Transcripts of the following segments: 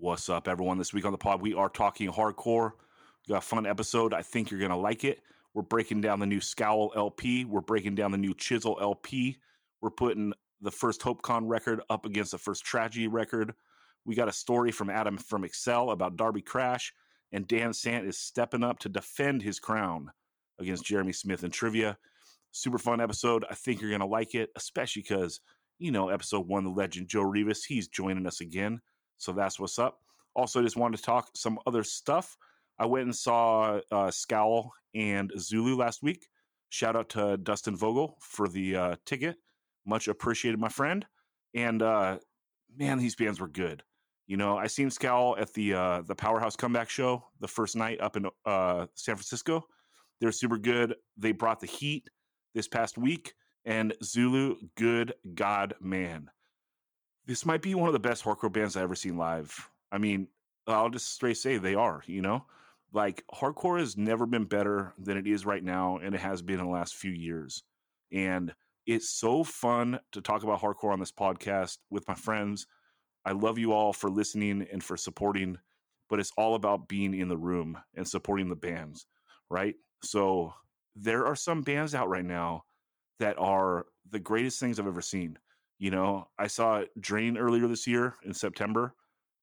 What's up, everyone? This week on the pod, we are talking hardcore. We got a fun episode. I think you're going to like it. We're breaking down the new Scowl LP. We're breaking down the new Chisel LP. We're putting the first HopeCon record up against the first Tragedy record. We got a story from Adam from Excel about Darby Crash, and Dan Sant is stepping up to defend his crown against Jeremy Smith in trivia. Super fun episode. I think you're going to like it, especially because, you know, episode one, the legend Joe Rivas, he's joining us again. So that's what's up. Also, just wanted to talk some other stuff. I went and saw uh, Scowl and Zulu last week. Shout out to Dustin Vogel for the uh, ticket. Much appreciated, my friend. And uh, man, these bands were good. You know, I seen Scowl at the uh, the Powerhouse Comeback Show the first night up in uh, San Francisco. They're super good. They brought the heat this past week. And Zulu, good God, man this might be one of the best hardcore bands I've ever seen live. I mean, I'll just straight say they are, you know? Like hardcore has never been better than it is right now, and it has been in the last few years. And it's so fun to talk about hardcore on this podcast with my friends. I love you all for listening and for supporting, but it's all about being in the room and supporting the bands, right? So there are some bands out right now that are the greatest things I've ever seen. You know, I saw Drain earlier this year in September,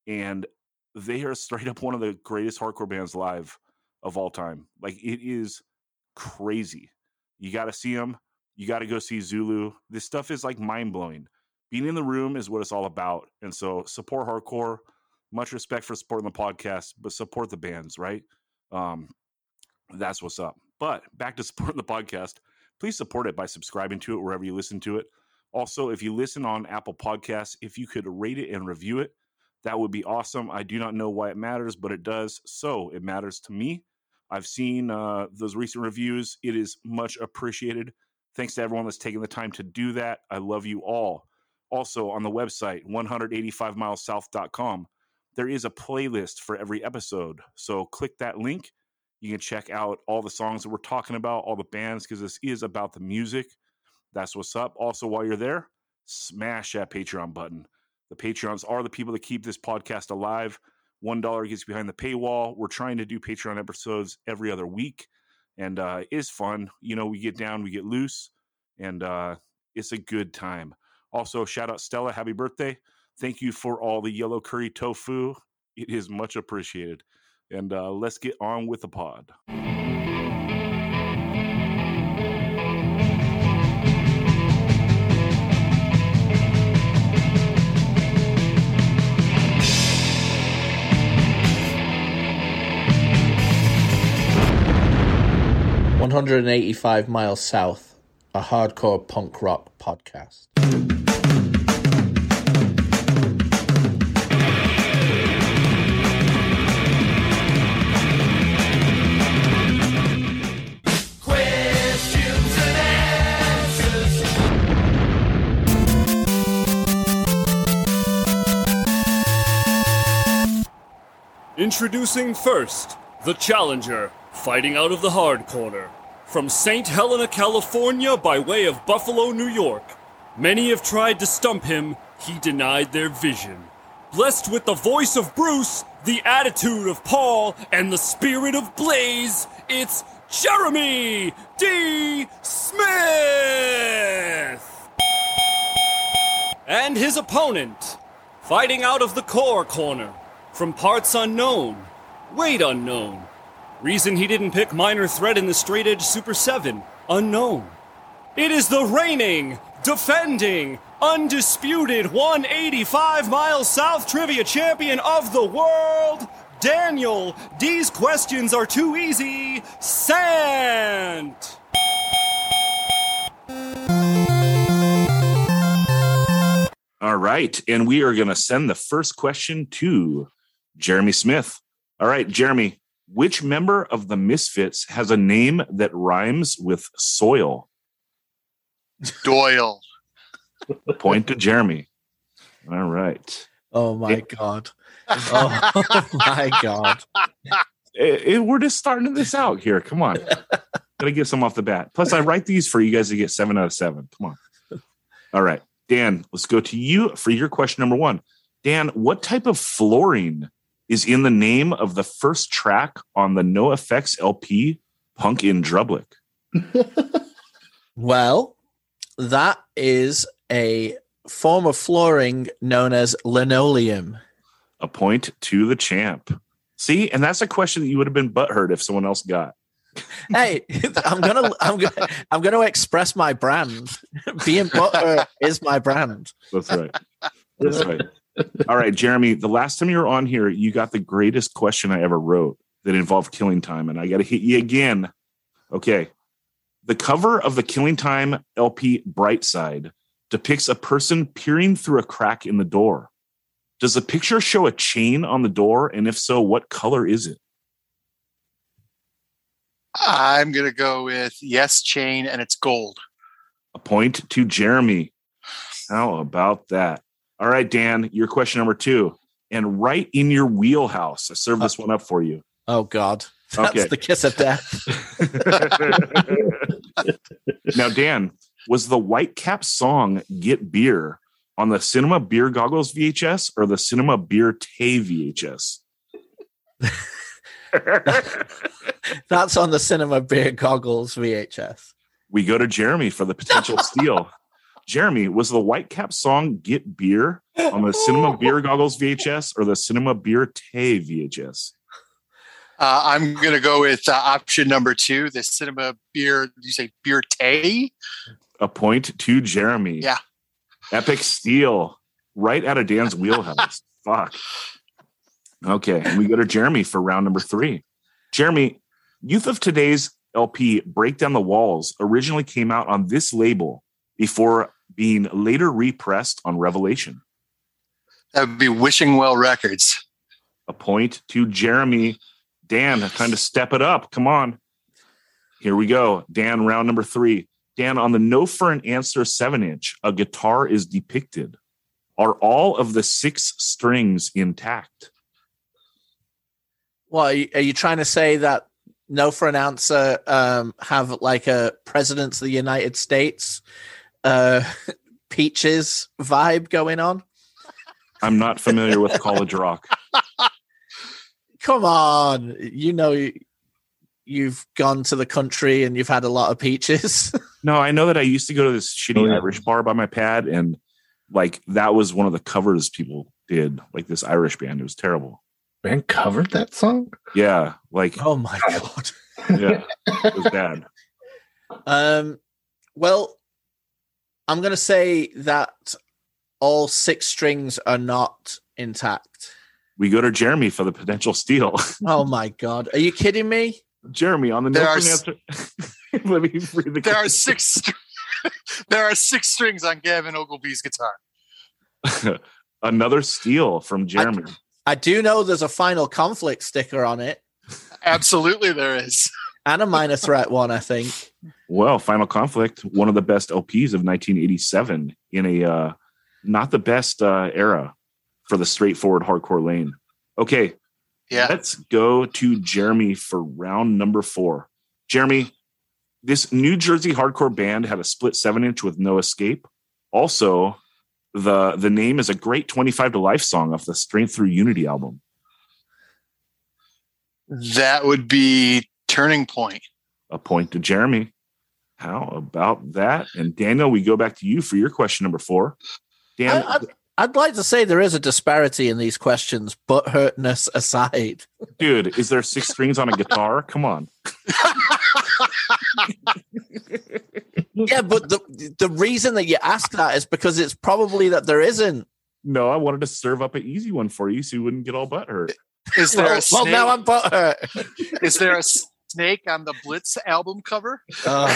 and they are straight up one of the greatest hardcore bands live of all time. Like it is crazy. You got to see them. You got to go see Zulu. This stuff is like mind blowing. Being in the room is what it's all about. And so support hardcore. Much respect for supporting the podcast, but support the bands, right? Um, that's what's up. But back to supporting the podcast. Please support it by subscribing to it wherever you listen to it. Also, if you listen on Apple Podcasts, if you could rate it and review it, that would be awesome. I do not know why it matters, but it does. So it matters to me. I've seen uh, those recent reviews. It is much appreciated. Thanks to everyone that's taking the time to do that. I love you all. Also, on the website, 185milessouth.com, there is a playlist for every episode. So click that link. You can check out all the songs that we're talking about, all the bands, because this is about the music. That's what's up. Also, while you're there, smash that Patreon button. The Patreons are the people that keep this podcast alive. One dollar gets behind the paywall. We're trying to do Patreon episodes every other week, and uh, it is fun. You know, we get down, we get loose, and uh, it's a good time. Also, shout out Stella, happy birthday! Thank you for all the yellow curry tofu. It is much appreciated. And uh, let's get on with the pod. 185 miles south, a hardcore punk rock podcast. Introducing first, the challenger, fighting out of the hard corner. From St. Helena, California, by way of Buffalo, New York. Many have tried to stump him, he denied their vision. Blessed with the voice of Bruce, the attitude of Paul, and the spirit of Blaze, it's Jeremy D. Smith! And his opponent, fighting out of the core corner, from parts unknown, weight unknown, Reason he didn't pick Minor Threat in the Straight Edge Super 7, unknown. It is the reigning, defending, undisputed 185 miles south trivia champion of the world, Daniel. These questions are too easy. Sant. All right. And we are going to send the first question to Jeremy Smith. All right, Jeremy, which member of the Misfits has a name that rhymes with soil? Doyle. Point to Jeremy. All right. Oh my it, god. Oh my god. It, it, we're just starting this out here. Come on. Gotta get some off the bat. Plus, I write these for you guys to get seven out of seven. Come on. All right. Dan, let's go to you for your question number one. Dan, what type of flooring is in the name of the first track on the NOFX LP, Punk in Drublic? Well, that is a form of flooring known as linoleum. A point to the champ. See, and that's a question that you would have been butthurt if someone else got. Hey, I'm gonna, I'm gonna, I'm gonna express my brand. Being butter is my brand. That's right. That's right. All right, Jeremy. The last time you were on here, you got the greatest question I ever wrote that involved killing time, and I got to hit you again. Okay. The cover of the Killing Time LP Bright Side depicts a person peering through a crack in the door. Does the picture show a chain on the door? And if so, what color is it? I'm gonna go with yes, chain, and it's gold. A point to Jeremy. How about that? All right, Dan, your question number two. And right in your wheelhouse, I served this uh, one up for you. Oh God, that's Okay. the kiss of death. now, Dan, was the Whitecap song Get Beer on the Cinema Beer Goggles VHS or the Cinema Beer Tay VHS? That's on the Cinema Beer Goggles VHS. we go to Jeremy for the potential steal. Jeremy, was the Whitecap song Get Beer on the Cinema Beer Goggles VHS or the Cinema Beer Tay VHS? Uh, I'm gonna go with uh, option number two, the cinema beer. You say beer tay? A point to Jeremy. Yeah. Epic steal right out of Dan's wheelhouse. Fuck. Okay. And we go to Jeremy for round number three. Jeremy, Youth of Today's LP, Break Down the Walls, originally came out on this label before being later repressed on Revelation. That would be Wishing Well Records. A point to Jeremy. Dan, time to step it up. Come on. Here we go. Dan, round number three. Dan, on the No for an Answer 7 inch, a guitar is depicted. Are all of the six strings intact? Well, are you, are you trying to say that no for an answer um, have like a presidents of the United States uh, peaches vibe going on? I'm not familiar with college rock. Come on, you know you've gone to the country and you've had a lot of peaches. No, I know that I used to go to this shitty Oh, yeah. Irish bar by my pad, and like that was one of the covers people did, like this Irish band. It was terrible. Band covered that song? Yeah, like oh my god. yeah, it was bad. Um, well, I'm going to say that all six strings are not intact. We go to Jeremy for the potential steal. Oh my god, are you kidding me? Jeremy on the There no are s- answer. Let me read the There are six. str- there are six strings on Gavin Oglesby's guitar. another steal from Jeremy. I do know there's a final conflict sticker on it Absolutely, there is. and a minor threat one, I think. Well, Final Conflict, one of the best LPs of 1987 in a uh, not the best uh, era for the straightforward hardcore lane. Okay, Yeah. let's go to Jeremy for round number four. Jeremy, this New Jersey hardcore band had a split seven inch with No Escape. Also, the the name is a great 25 to life song off the Strength Through Unity album. That would be Turning Point. A point to Jeremy. How about that? And Daniel, we go back to you for your question number four. Dan, I, I'd, I'd like to say there is a disparity in these questions, but hurtness aside. dude, is there six strings on a guitar? Come on. Yeah, but the the reason that you ask that is because it's probably that there isn't. No, I wanted to serve up an easy one for you so you wouldn't get all butt hurt. Is there Well, a snake? well, now I'm butthurt. is there a snake on the Blitz album cover? Uh,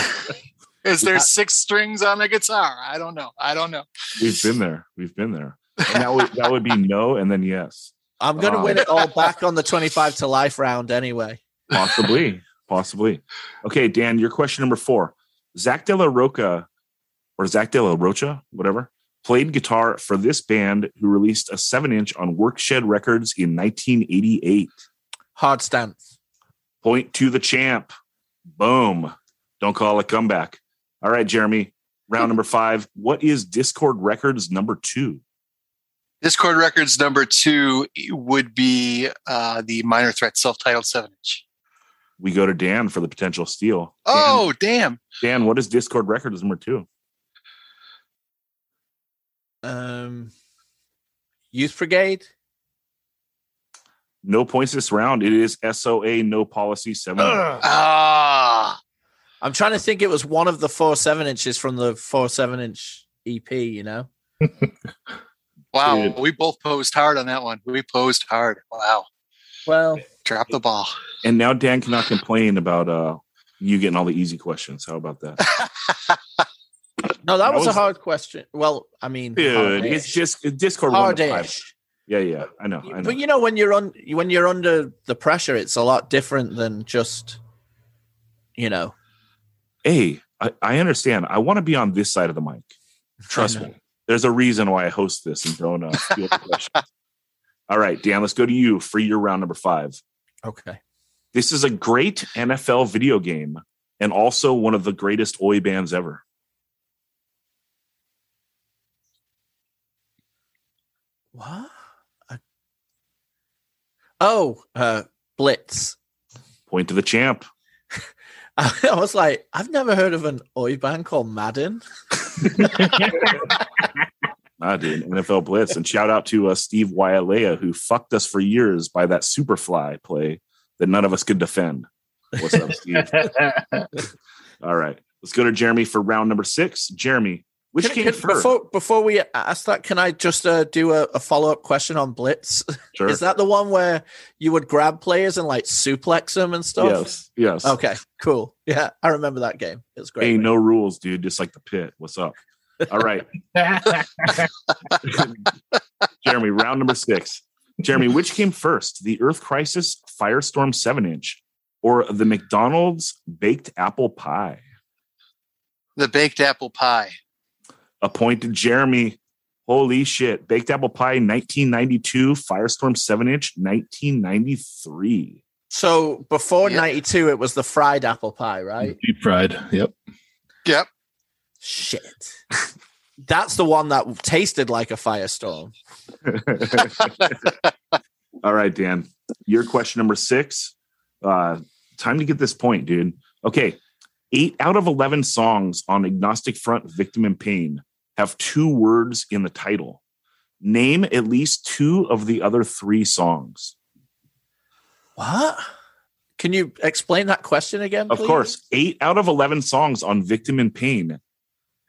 Is there Yeah. six strings on the guitar? I don't know. I don't know. We've been there. We've been there. And that would that would be no and then yes. I'm going to Oh. win it all back on the 25 to life round anyway. Possibly. Possibly. Okay, Dan, your question number four. Zach De La Roca or Zach De La Rocha, whatever, played guitar for this band who released a seven inch on Workshed Records in 1988. Hard stance. Point to the champ. Boom. Don't call it comeback. All right, Jeremy. Round number five. What is Dischord Records number two? Dischord Records number two would be uh, the Minor Threat self-titled seven inch. We go to Dan for the potential steal. Oh, damn! Dan, Dan, what is Dischord Records number two? Um, Youth Brigade. No points this round. It is SOA No Policy Seven. Ah, I'm trying to think. It was one of the four seven inches from the four seven inch EP. You know. wow! Dude. We both posed hard on that one. We posed hard. Wow! Well, Drop the ball. And now Dan cannot complain about uh you getting all the easy questions. How about that? no, that, That was, was- a hard question. Well, I mean, Dude, it's just Dischord one to five. hardish. Yeah, yeah. I know. I know. But you know, when you're on, when you're under the pressure, it's a lot different than just, you know. hey, I, I understand. I want to be on this side of the mic. Trust me. There's a reason why I host this and don't uh, field the questions. All right, Dan, let's go to you for your round number five. Okay. This is a great NFL video game and also one of the greatest Oi bands ever. Oh, uh, Blitz. Point to the champ. I was like, I've never heard of an oi band called Madden. Ah, dude, NFL Blitz. And shout out to uh, Steve Wyalea, who fucked us for years by that Superfly play that none of us could defend. What's up, Steve? All right. Let's go to Jeremy for round number six. Jeremy, which Can- came can- first? Before before we ask that, can I just uh, do a, a follow up question on Blitz? Sure. Is that the one where you would grab players and like suplex them and stuff? Yes. Yes. Okay, cool. Yeah, I remember that game. It was great. Hey, no rules, dude. Just like the pit. What's up? All right. Jeremy, round number six. Jeremy, which came first, the Earth Crisis Firestorm 7 inch or the McDonald's Baked Apple Pie? The baked apple pie. A point to Jeremy. Holy shit. Baked Apple Pie 1992, Firestorm 7 inch 1993. So before Yeah. '92, it was the fried apple pie, right? Deep fried. Yep. Yep. Shit. That's the one that tasted like a firestorm. All right, Dan. Your question number six. Uh, time to get this point, dude. Okay. Eight out of 11 songs on Agnostic Front Victim in Pain have two words in the title. Name at least two of the other three songs. What? Can you explain that question again? Of course, eight out of 11 songs on Victim in Pain,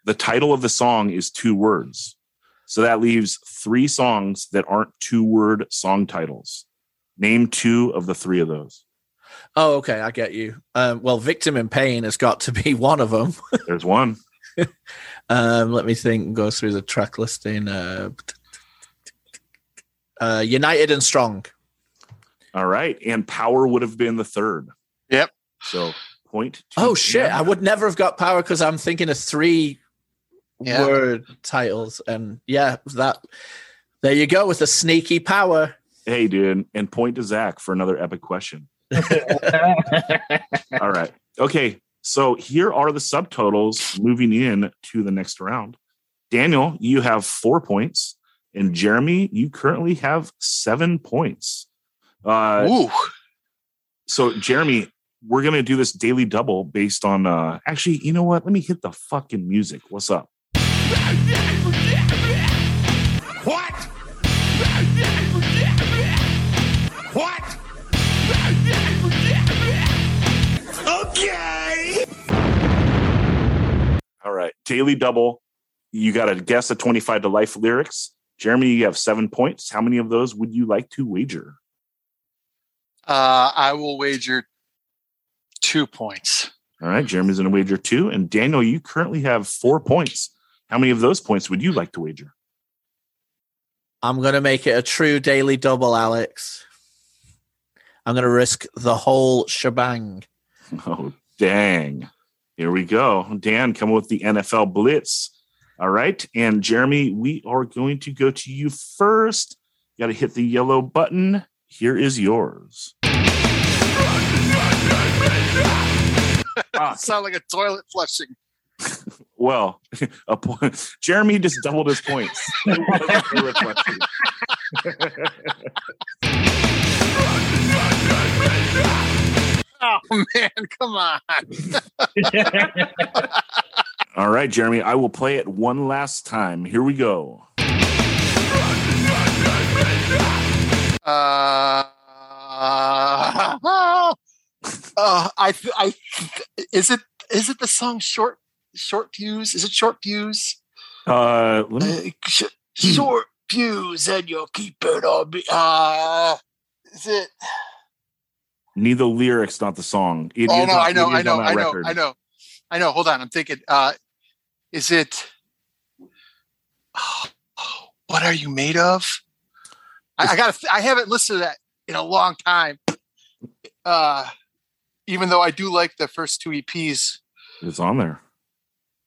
the title of the song is two words. So that leaves three songs that aren't two word song titles. Name two of the three of those. Oh, okay, I get you. Um, well, victim in pain has got to be one of them. There's one. Um, let me think. Go through the track listing. Uh, uh, United and Strong. All right. And Power would have been the third. Yep. So point. to Oh shit! Dan. I would never have got power because I'm thinking of three Yeah. word titles, and yeah, that. There you go with the sneaky power. Hey, dude. And point to Zach for another epic question. All right. Okay. So here are the subtotals moving in to the next round. Daniel, you have four points. And Jeremy, you currently have seven points. Uh, Ooh. so, Jeremy, we're going to do this daily double based on. Uh, actually, you know what? Let me hit the fucking music. What's up? right. Daily double. You got to guess a 25 to life lyrics. Jeremy, you have seven points. How many of those would you like to wager? Uh, I will wager two points. All right. Jeremy's going to wager two. And Daniel, you currently have four points. How many of those points would you like to wager? I'm gonna make it a true daily double, Alex. I'm gonna risk the whole shebang. Oh, dang. Here we go. Dan coming with the NFL Blitz. All right. And Jeremy, we are going to go to you first. Got to hit the yellow button. Here is yours. Sound like a toilet flushing. Well, a point. Jeremy just doubled his points. Oh man, come on. All right, Jeremy, I will play it one last time. Here we go. Uh, uh, I, I, is it is it the song short short fuse? Is it short fuse? Uh, let me, Uh, sh- short fuse, and you'll keep it on me. Uh, is it? Need the lyrics, not the song. It oh no, on- I know, I know, I know, record. I know, I know. Hold on, I'm thinking. Uh, is it? what are you made of? I, I got. I haven't listened to that in a long time. Uh, even though I do like the first two EPs. It's on there.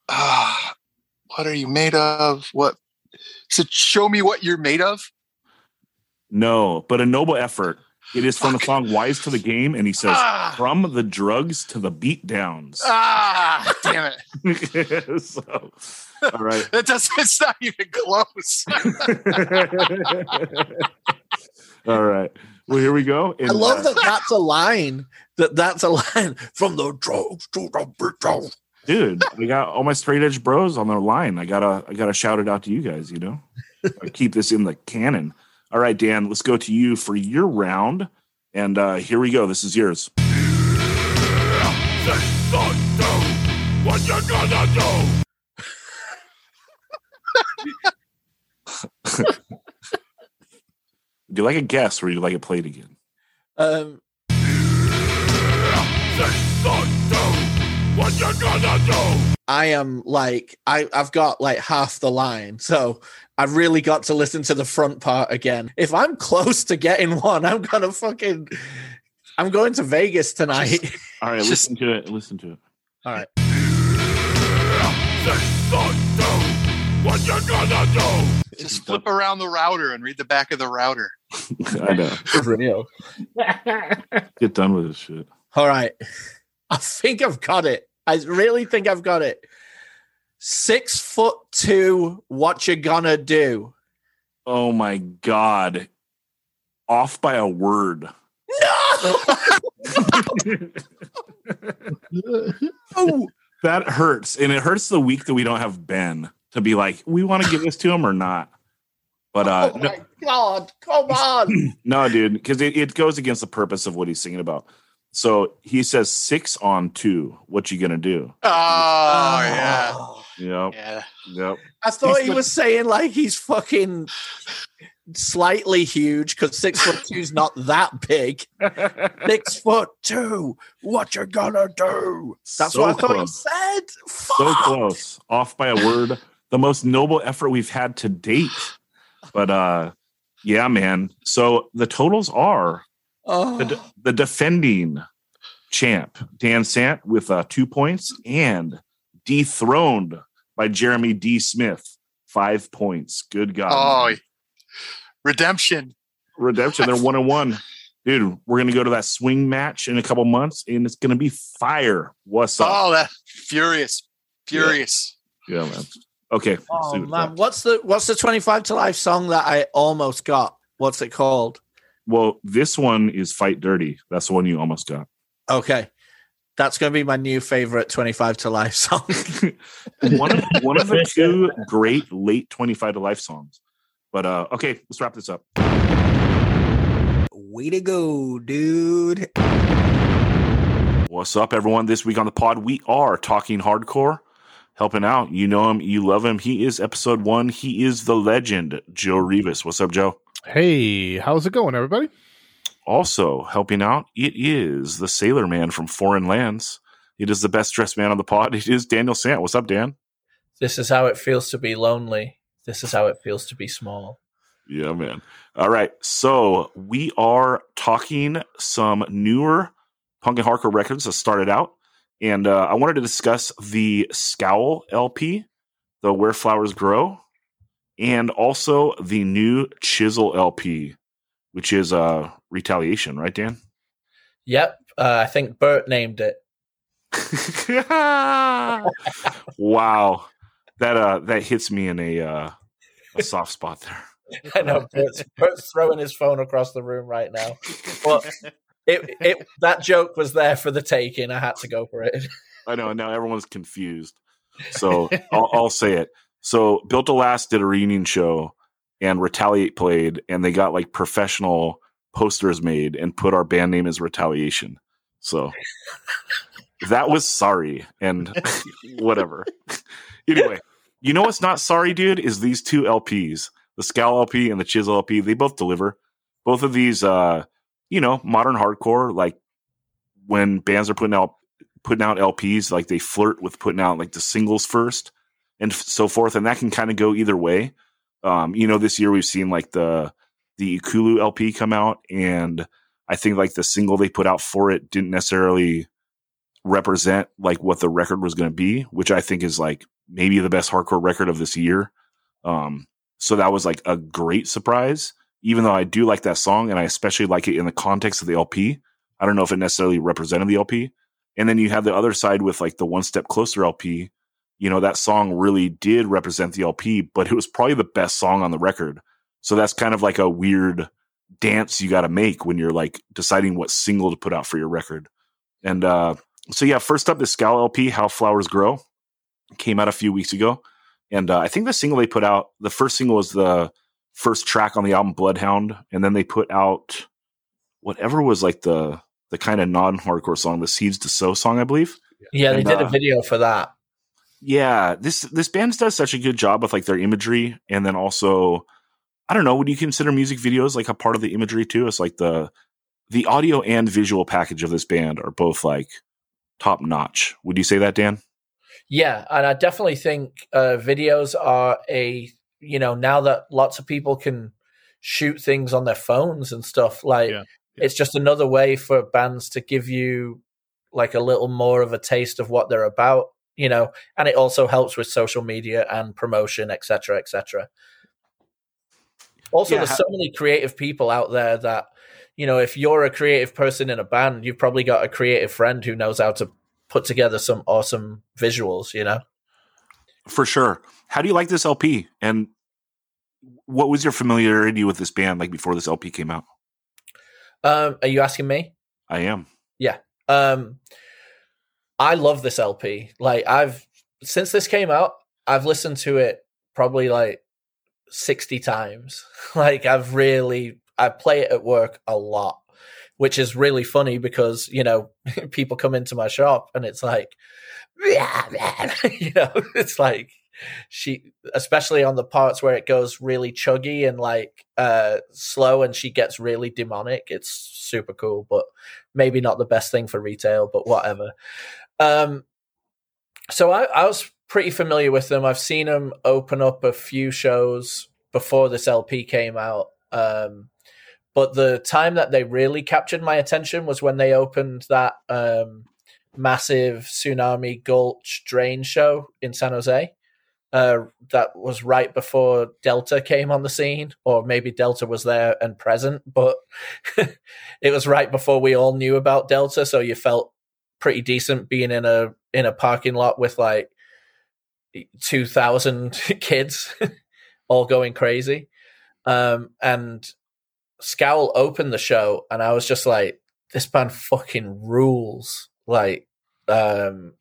Uh, what are you made of? What? So show me what you're made of. No, but a noble effort. It is from the song "Wise to the Game," and he says, Ah. "From the drugs to the beatdowns." Ah, damn it! so, all right. That doesn't. It's not even close. all right. Well, here we go. I love uh, that that's a line. That that's a line from the drugs to the beatdown. dude. I got all my straight edge bros on the line. I gotta, I gotta shout it out to you guys. You know, I keep this in the canon. All right, Dan. Let's go to you for your round. And uh here we go. This is yours. What you gonna do? Do you like a guess, or do you like it played again? Um, What you gonna do? I am like I I've got like half the line, so I've really got to listen to the front part again. If I'm close to getting one, I'm gonna fucking. I'm going to Vegas tonight. All right, Just- listen to it. Listen to it. All right. What you gonna do? Just flip around the router and read the back of the router. I know. For real. Get done with this shit. All right. I think I've got it. I really think I've got it. Six foot two, what you gonna do? Oh my god. Off by a word. Oh, That hurts. And it hurts the week that we don't have Ben to be like, we want to give this to him or not. But uh oh no, my god, come on. no, dude, because it, it goes against the purpose of what he's singing about. So he says six on two. What you gonna do? Oh, yeah, Oh. Yep. Yeah. Yep. I thought he was saying like he's fucking slightly huge because six foot two's not that big. Six foot two, what you gonna do? That's So what I thought close. he said. so close off by a word the most noble effort we've had to date but uh yeah man so the totals are Oh. the, the defending champ dan sant with uh two points and dethroned by jeremy d. Smith. Five points. Good god. Oh, redemption. redemption. They're one and one. Dude we're gonna go to that swing match in a couple months and it's gonna be fire. What's up? Oh, that furious, furious. yeah man. Okay. Oh man, what's the what's the twenty five to life song that I almost got? What's it called? Well, this one is Fight Dirty. That's the one you almost got. Okay, that's gonna be my new favorite twenty five to life song. one of one of the two great late 25 to life songs. But uh okay, let's wrap this up. Way to go, dude! What's up, everyone? This week on the pod, we are talking hardcore, helping out. You know him, you love him. He is episode one. He is the legend, Joe Rivas. What's up, Joe? Hey, how's it going, everybody? Also helping out, it is the sailor man from foreign lands. It is the best dressed man on the pod. It is Daniel Sant. What's up, Dan? This is how it feels to be lonely. This is how it feels to be small. Yeah, man. All right. So we are talking some newer punk and hardcore records that started out. And uh, I wanted to discuss the Scowl LP, the Where Flowers Grow, and also the new Chisel LP, which is uh, Retaliation, right, Dan? Yep, uh, I think Bert named it. wow, that uh that hits me in a uh, a soft spot there. I know Bert's, Bert's throwing his phone across the room right now. But it, it that joke was there for the taking. I had to go for it. I know, and now everyone's confused. So I'll, I'll say it. So Built to Last did a reunion show, and Retaliate played, and they got like professional posters made and put our band name as Retaliation. So that was sorry, and whatever. anyway, you know what's not sorry, dude? Is these two LPs, the Scowl LP and the Chisel LP. They both deliver. Both of these, uh, you know, modern hardcore. Like when bands are putting out putting out LPs, like they flirt with putting out like the singles first and f- so forth, and that can kind of go either way. Um, you know, this year we've seen like the the Ekulu LP come out, and I think like the single they put out for it didn't necessarily represent like what the record was going to be, which I think is like maybe the best hardcore record of this year. Um, so that was like a great surprise, even though I do like that song and I especially like it in the context of the LP. I don't know if it necessarily represented the LP. And then you have the other side with like the one step closer LP. You know, that song really did represent the LP, but it was probably the best song on the record. So that's kind of like a weird dance you got to make when you're like deciding what single to put out for your record. And uh, so, yeah, first up is Scowl LP, How Flowers Grow, came out a few weeks ago. And uh, I think the single they put out, the first single was the first track on the album Bloodhound. And then they put out whatever was like the the kind of non hardcore song, the Seeds to Sow song, I believe. Yeah, they And, did a uh, video for that. Yeah, this this band does such a good job with like their imagery, and then also, I don't know, would you consider music videos like a part of the imagery too? It's like the the audio and visual package of this band are both like top notch. Would you say that, Dan? Yeah, and I definitely think uh, videos are a you know now that lots of people can shoot things on their phones and stuff like Yeah, yeah. it's just another way for bands to give you like a little more of a taste of what they're about you know and it also helps with social media and promotion etc etc also Yeah, there's so many creative people out there that you know if you're a creative person in a band you've probably got a creative friend who knows how to put together some awesome visuals you know For sure. How do you like this LP? And what was your familiarity with this band like before this LP came out? um are you asking me I am. Yeah. Um, I love this LP. Like I've since this came out, I've listened to it probably like sixty times. like I've really I play it at work a lot, which is really funny because you know people come into my shop and it's like, you know, it's like she especially on the parts where it goes really chuggy and like uh slow and she gets really demonic it's super cool but maybe not the best thing for retail, but whatever. Um, so I, I was pretty familiar with them. I've seen them open up a few shows before this LP came out. Um, but the time that they really captured my attention was when they opened that um, massive Sunami Gulch Drain show in San Jose. Uh, that was right before Delta came on the scene, or maybe Delta was there and present, but it was right before we all knew about Delta, so you felt pretty decent being in a in a parking lot with like two thousand kids all going crazy. Um, and Scowl opened the show, and I was just like, "This band fucking rules!" Like, um,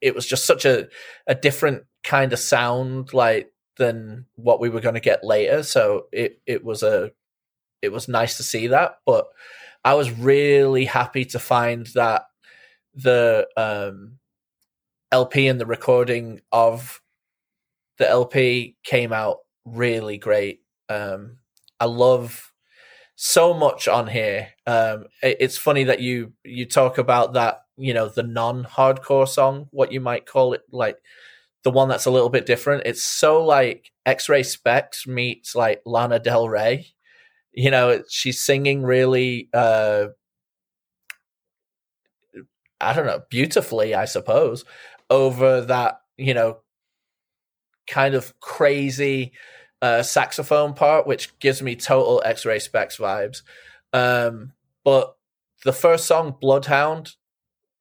it was just such a a different kind of sound, like than what we were going to get later. So it it was a it was nice to see that, but I was really happy to find that the um, LP and the recording of the LP came out really great. Um, I love so much on here. Um, it- it's funny that you you talk about that, you know, the non-hardcore song, what you might call it, like the one that's a little bit different. It's so like X-Ray Spex meets like Lana Del Rey. You know, she's singing really uh I don't know, beautifully, I suppose, over that, you know, kind of crazy uh, saxophone part, which gives me total X Ray Spex vibes. Um, but the first song, Bloodhound,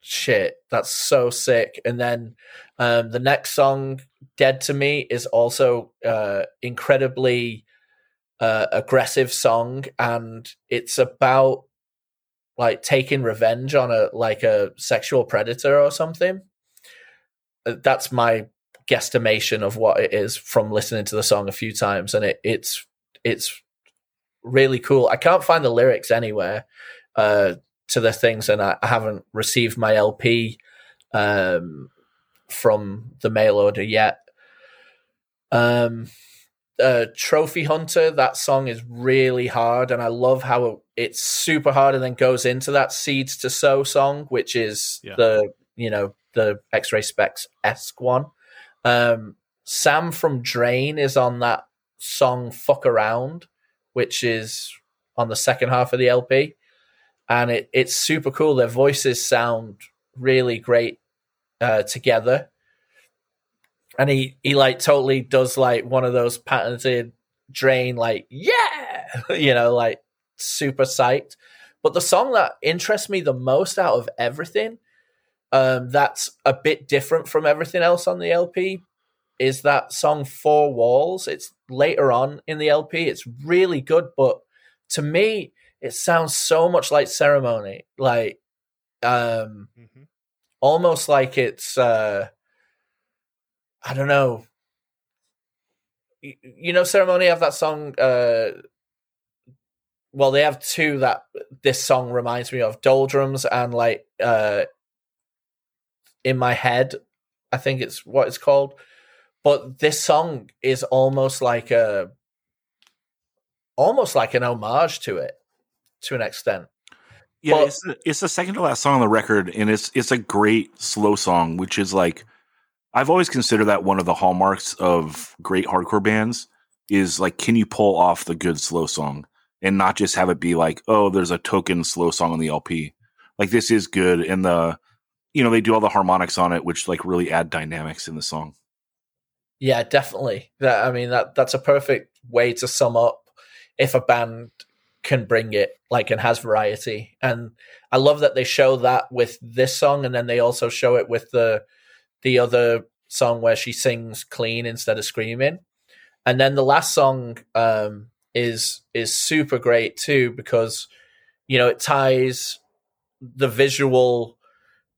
shit, that's so sick. And then um, the next song, Dead to Me, is also uh, incredibly uh, aggressive song, and it's about like taking revenge on a like a sexual predator or something. Uh, That's my guesstimation of what it is from listening to the song a few times, and it, it's it's really cool. I can't find the lyrics anywhere uh, to the things, and I, I haven't received my LP um, from the mail order yet. Um, uh, Trophy Hunter, that song is really hard, and I love how it's super hard and then goes into that Seeds to Sow song, which is Yeah. the you know the X Ray Spex esque one. Um, Sam from Drain is on that song "Fuck Around," which is on the second half of the LP, and it, it's super cool. Their voices sound really great uh, together and he he like totally does like one of those patented drain like yeah! You know like super psyched. But the song that interests me the most out of everything um that's a bit different from everything else on the lp is that song four walls. It's later on in the lp it's really good but to me it sounds so much like ceremony. Like um almost like it's uh I don't know. You, you know, ceremony have that song. Uh, well, they have two that this song reminds me of: doldrums and like uh, in my head. I think it's what it's called. But this song is almost like a, almost like an homage to it, to an extent. Yeah, Well- it's the, it's the second to last song on the record, and it's it's a great slow song, which is like I've always considered that one of the hallmarks of great hardcore bands is like, can you pull off the good slow song and not just have it be like, oh, there's a token slow song on the LP. Like this is good, and the you know they do all the harmonics on it, which like really add dynamics in the song. Yeah, definitely. That I mean that that's a perfect way to sum up if a band can bring it like and has variety. And I love that they show that with this song and then they also show it with the the other song where she sings clean instead of screaming. And then the last song um is is super great too because you know it ties the visual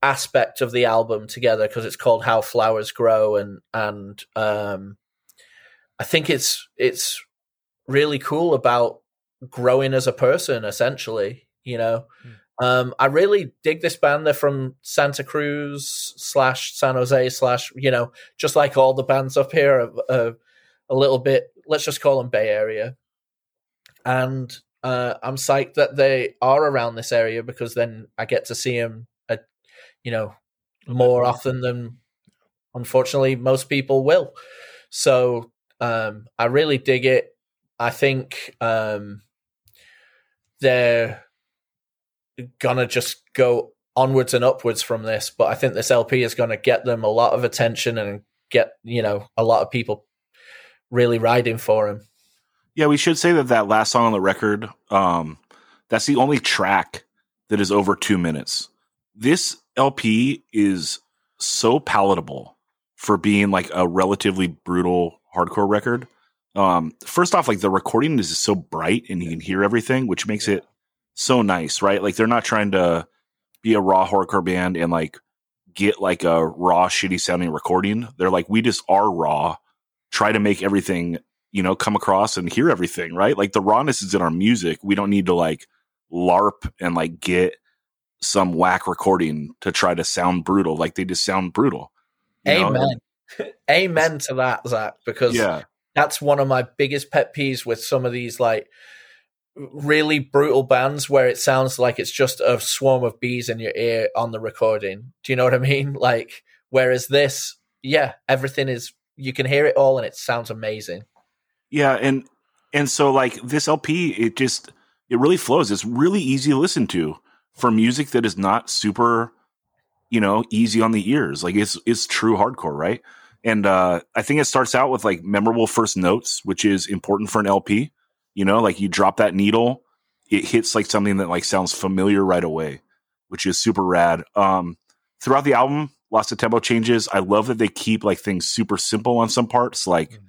aspect of the album together because it's called How Flowers Grow and and um I think it's it's really cool about growing as a person essentially, you know. Um I really dig this band. They're from Santa Cruz slash San Jose slash, you know, just like all the bands up here are, are a little bit let's just call them Bay Area. And uh, I'm psyched that they are around this area because then I get to see them, at, you know, more often than unfortunately most people will. So um, I really dig it. I think um, they're gonna just go onwards and upwards from this, but I think this LP is to get them a lot of attention and get you know a lot of people really riding for him. Yeah, we should say that that last song on the record, um, that's the only track that is over two minutes. This LP is so palatable for being like a relatively brutal hardcore record. Um, first off, like the recording is so bright and you can hear everything, which makes it so nice, right? Like they're not trying to be a raw hardcore band and like get like a raw, shitty sounding recording. They're like, we just are raw, try to make everything you know, come across and hear everything, right? Like the rawness is in our music. We don't need to like LARP and like get some whack recording to try to sound brutal. Like they just sound brutal. you know? Amen. Amen to that, Zach, because Yeah. that's one of my biggest pet peeves with some of these like really brutal bands where it sounds like it's just a swarm of bees in your ear on the recording. Do you know what I mean? Like, whereas this, yeah, everything is, you can hear it all and it sounds amazing. Yeah. And, and so like this LP, it just, it really flows. It's really easy to listen to for music that is not super, you know, easy on the ears. Like it's, it's true hardcore, right? And, uh, I think it starts out with like memorable first notes, which is important for an LP. You know, like you drop that needle, it hits like something that like sounds familiar right away, which is super rad. Um, throughout the album, lots of tempo changes. I love that they keep like things super simple on some parts. Like Mhm.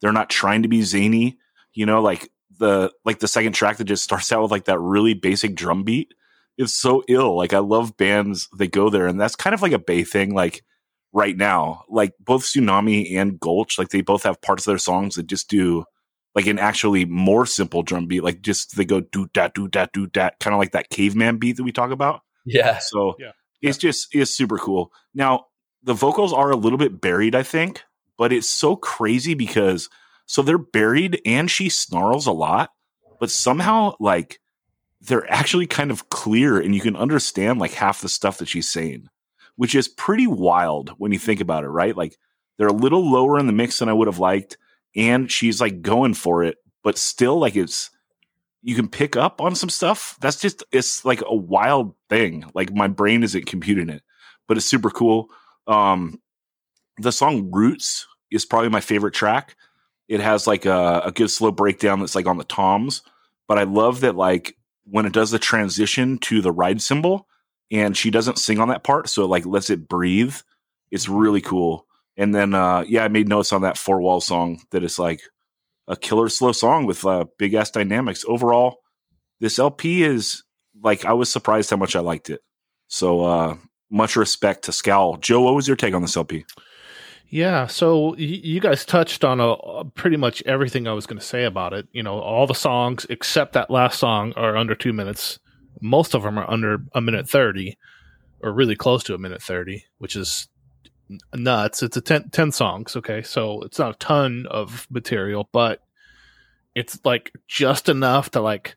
they're not trying to be zany, you know, like the like the second track that just starts out with like that really basic drum beat. It's so ill. Like I love bands that go there, and that's kind of like a Bay thing. Like right now, like both Sunami and Gulch, like they both have parts of their songs that just do like an actually more simple drum beat. Like just they go do dat do dat do dat, kind of like that caveman beat that we talk about. Yeah. So Yeah. it's just it's super cool. Now the vocals are a little bit buried, I think, but it's so crazy because so they're buried and she snarls a lot, but somehow like they're actually kind of clear and you can understand like half the stuff that she's saying, which is pretty wild when you think about it, right? Like they're a little lower in the mix than I would have liked, and she's like going for it, but still like it's you can pick up on some stuff. That's just it's like a wild thing. Like my brain isn't computing it, but it's super cool. Um, the song "Roots" is probably my favorite track. It has like a, a good slow breakdown that's like on the toms, but I love that like when it does the transition to the ride cymbal, and she doesn't sing on that part, so it like lets it breathe. It's really cool. And then uh, yeah, I made notes on that four wall song that it's like a killer slow song with uh, big ass dynamics. Overall, this LP is like I was surprised how much I liked it. So uh, much respect to Scowl. Joe, what was your take on this LP? Yeah, so you guys touched on a, pretty much everything I was going to say about it. You know, all the songs except that last song are under two minutes. Most of them are under a minute thirty, or really close to a minute thirty, which is nuts. It's a 10, 10 songs, okay, so it's not a ton of material, but it's like just enough to like,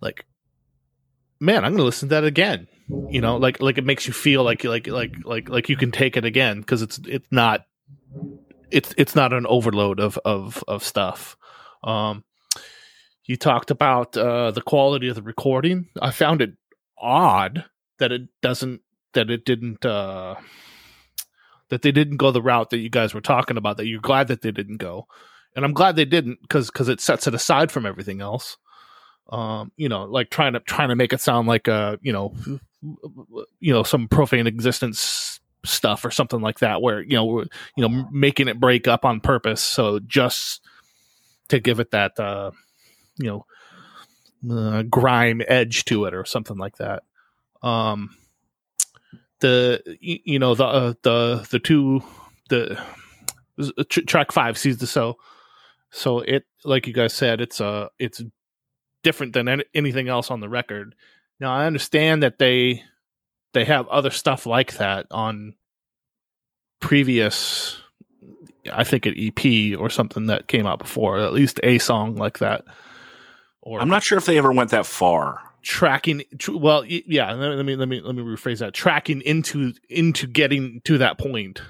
like, man, I'm going to listen to that again. You know like like it makes you feel like like like like like you can take it again because it's it's not it's it's not an overload of of of stuff. Um you talked about uh the quality of the recording. I found it odd that it doesn't that it didn't uh that they didn't go the route that you guys were talking about that you're glad that they didn't go. And i'm glad they didn't because because it sets it aside from everything else. Um you know like trying to trying to make it sound like uh you know you know some profane existence stuff or something like that where you know you know making it break up on purpose. So just to give it that uh you know uh, grime edge to it or something like that. Um the you know the uh, the the two the tr- track 5 sees the so so it like you guys said it's uh it's different than any, anything else on the record now I understand that they they have other stuff like that on previous I think an EP or something that came out before, at least a song like that. Or I'm not sure if they ever went that far. Tracking tr- well yeah, let me let me let me rephrase that. Tracking into into getting to that point.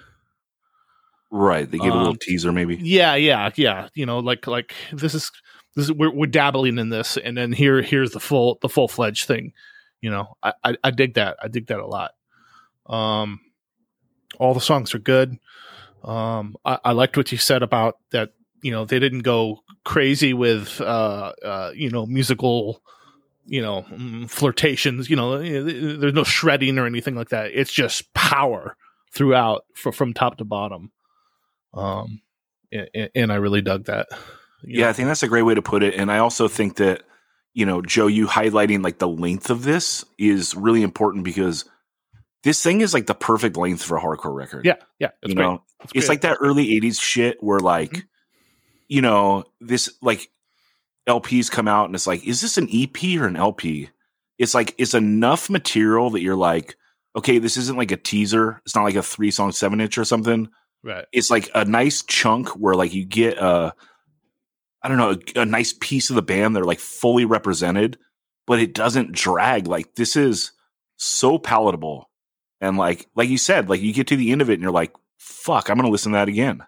Right. They gave a little Um, teaser maybe. Yeah, yeah, yeah. You know, like like this is this is we're we're dabbling in this, and then here here's the full the full fledged thing. You know, I, I I dig that. I dig that a lot. Um, all the songs are good. Um, I, I liked what you said about that. You know, they didn't go crazy with uh uh you know musical you know flirtations. You know, there's no shredding or anything like that. It's just power throughout fr- from top to bottom. Um, and, and I really dug that. Yeah, know, I think that's a great way to put it. And I also think that, you know, Joe, you highlighting like the length of this is really important because this thing is like the perfect length for a hardcore record. yeah, yeah. It's you great. know, It's, it's like that early 80s shit where like, Mhm. you know, this like LPs come out and it's like, is this an EP or an LP? It's like, it's enough material that you're like, okay, this isn't like a teaser. It's not like a three song, seven inch or something right. it's like a nice chunk where like you get a I don't know a, a nice piece of the band they're like fully represented but it doesn't drag like this is so palatable and like like you said like you get to the end of it and you're like fuck I'm going to listen to that again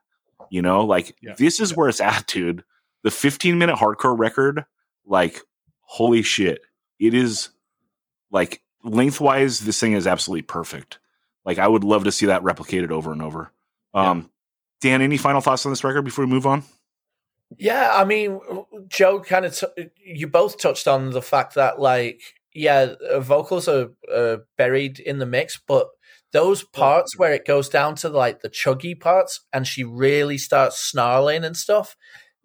you know like Yeah. this is where it's at dude the 15 minute hardcore record like holy shit. It is like lengthwise this thing is absolutely perfect. Like I would love to see that replicated over and over. Um, Dan, any final thoughts on this record before we move on? Yeah, I mean, Joe kind of t- you both touched on the fact that like yeah, uh, vocals are uh, buried in the mix, but those parts where it goes down to like the chuggy parts and she really starts snarling and stuff,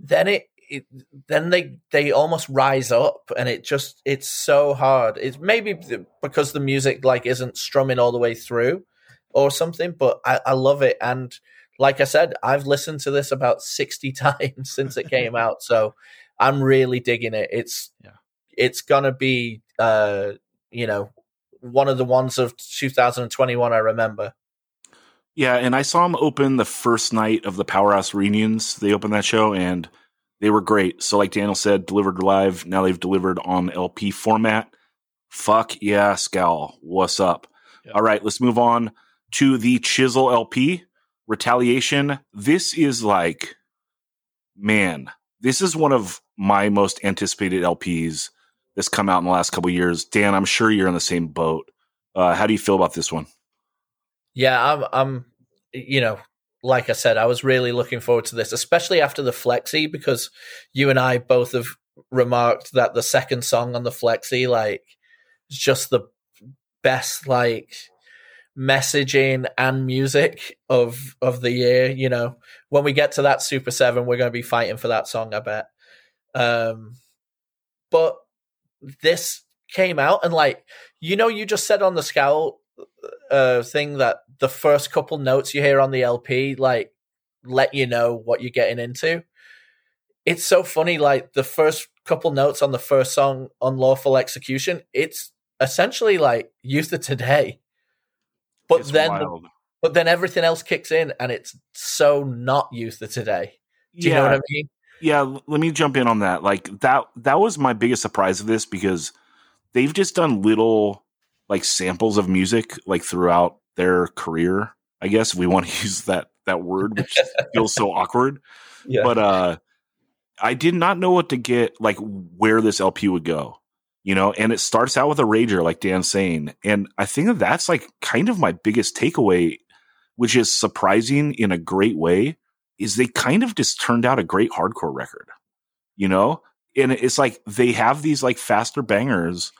then it, it then they they almost rise up and it just it's so hard. It's maybe because the music like isn't strumming all the way through or something, but I, I love it and like I said, I've listened to this about 60 times since it came out. So I'm really digging it. It's Yeah. it's gonna be uh you know one of the ones of 2021 I remember. Yeah, and I saw them open the first night of the Powerhouse reunions. They opened that show and they were great. So, like Daniel said, delivered live. Now they've delivered on LP format. Fuck yeah, Scowl. What's up? Yeah. All right, let's move on to the Chisel LP Retaliation. This is like, man, this is one of my most anticipated LPs that's come out in the last couple of years. Dan, I'm sure you're in the same boat. Uh, how do you feel about this one? Yeah, I'm I'm you know, like I said, I was really looking forward to this, especially after the Flexi, because you and I both have remarked that the second song on the Flexi, like, is just the best like messaging and music of of the year. You know, when we get to that Super Seven, we're going to be fighting for that song. I bet. Um, but this came out and like you know, you just said on the scowl uh thing that the first couple notes you hear on the LP like let you know what you're getting into. It's so funny, like the first couple notes on the first song, Unlawful Execution, it's essentially like Youth of Today. But It's then wild. but then everything else kicks in and it's so not Youth of Today. Do you know what I mean? yeah let me jump in on that like that that was my biggest surprise of this because they've just done little like samples of music like throughout their career i guess if we want to use that that word which feels so awkward Yeah. but uh i did not know what to get like where this lp would go you know and it starts out with a rager like dan's saying and i think that that's like kind of my biggest takeaway which is surprising in a great way is they kind of just turned out a great hardcore record, you know? And it's like they have these like faster bangers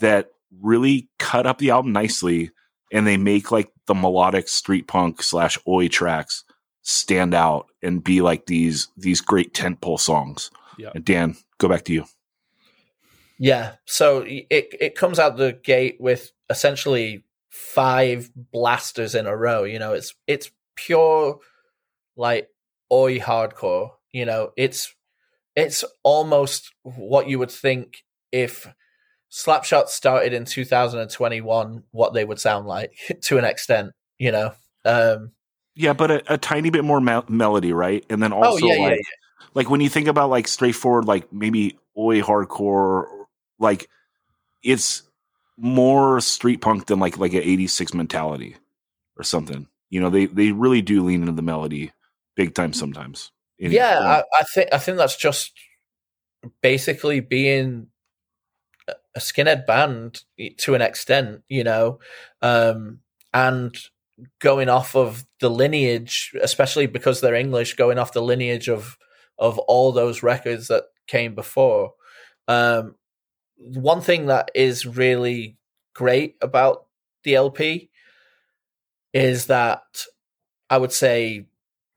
that really cut up the album nicely and they make like the melodic street punk slash oi tracks stand out and be like these these great tentpole songs. Yeah. And Dan, go back to you. Yeah. So it it comes out the gate with essentially five blasters in a row. You know, it's it's pure like oi hardcore. You know, it's it's almost what you would think if Slapshot started in 2021, what they would sound like to an extent. You know. Um, Yeah, but a, a tiny bit more mel- melody, right? And then also oh yeah, like yeah, like when you think about like straightforward like maybe oi hardcore like it's more street punk than like like an 86 mentality or something you know they they really do lean into the melody big time sometimes Anyway, yeah. I, I think I think that's just basically being a- skinhead band to an extent, you know, um, and going off of the lineage, especially because they're English, going off the lineage of of all those records that came before. Um, one thing that is really great about the LP is that I would say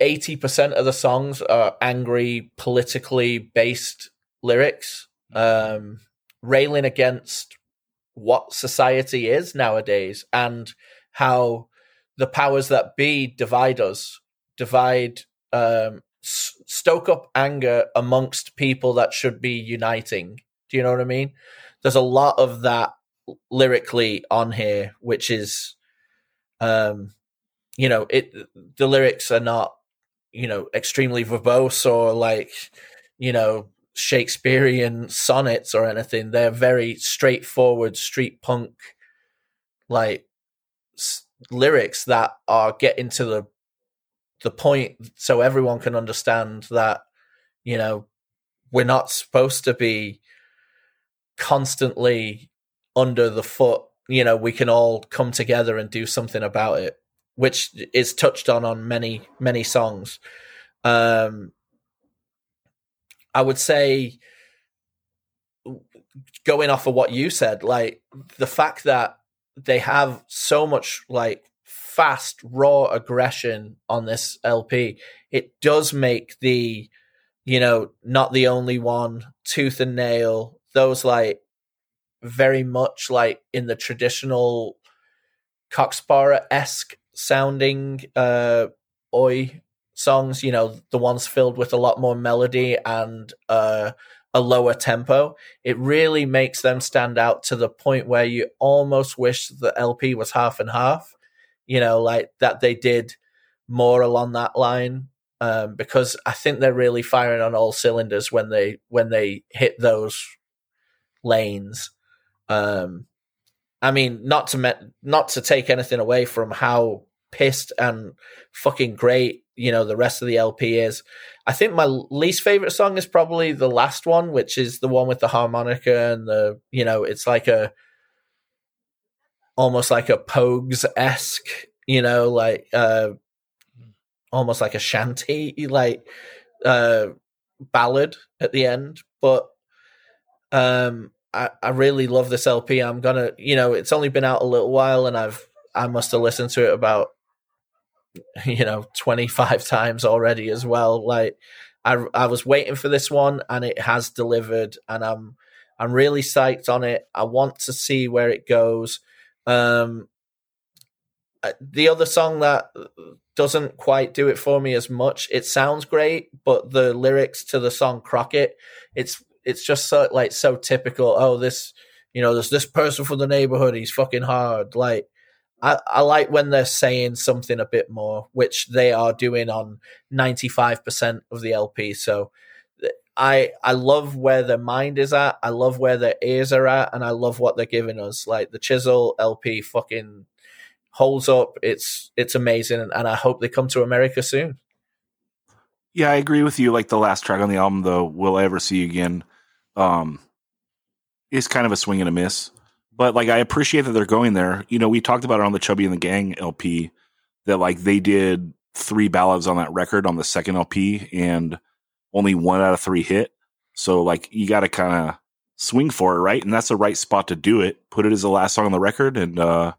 80% of the songs are angry, politically based lyrics, um, railing against what society is nowadays and how the powers that be divide us, divide, um, s- stoke up anger amongst people that should be uniting. Do you know what I mean? There's a lot of that lyrically on here, which is, um, you know, it. The lyrics are not you know extremely verbose or like you know shakespearean sonnets or anything they're very straightforward street punk like s- lyrics that are getting to the the point so everyone can understand that you know we're not supposed to be constantly under the foot you know we can all come together and do something about it which is touched on on many many songs. Um, I would say, going off of what you said, like the fact that they have so much like fast, raw aggression on this LP. It does make the, you know, not the only one, tooth and nail, those like very much like in the traditional Cock Sparrer esque sounding uh oi songs, you know, the ones filled with a lot more melody and uh a lower tempo, it really makes them stand out to the point where you almost wish the LP was half and half. You know, like that they did more along that line um, because I think they're really firing on all cylinders when they when they hit those lanes. Um, I mean, not to me- not to take anything away from how pissed and fucking great you know the rest of the LP is. I think my least favorite song is probably the last one, which is the one with the harmonica and the you know it's like a almost like a Pogues esque, you know, like uh almost like a shanty like uh ballad at the end. But um I, I really love this LP. I'm gonna you know, it's only been out a little while and I've I must have listened to it about you know 25 times already as well. Like I, I was waiting for this one and it has delivered and i'm i'm really psyched on it. I want to see where it goes. Um uh, the other song that doesn't quite do it for me as much it sounds great but the lyrics to the song crockett it's it's just so like so typical. Oh this you know there's this person from the neighborhood he's fucking hard. Like I, I like when they're saying something a bit more, which they are doing on 95% of the LP. So I I love where their mind is at. I love where their ears are at, and I love what they're giving us. Like the Chisel LP fucking holds up. It's it's amazing, and I hope they come to America soon. Yeah, I agree with you. Like the last track on the album, though, "Will I Ever See You Again," um, is kind of a swing and a miss but like I appreciate that they're going there. You know, we talked about it on the Chubby and the Gang LP that like they did three ballads on that record on the second LP and only one out of three hit. So like you got to kind of swing for it, right? And that's the right spot to do it. Put it as the last song on the record and uh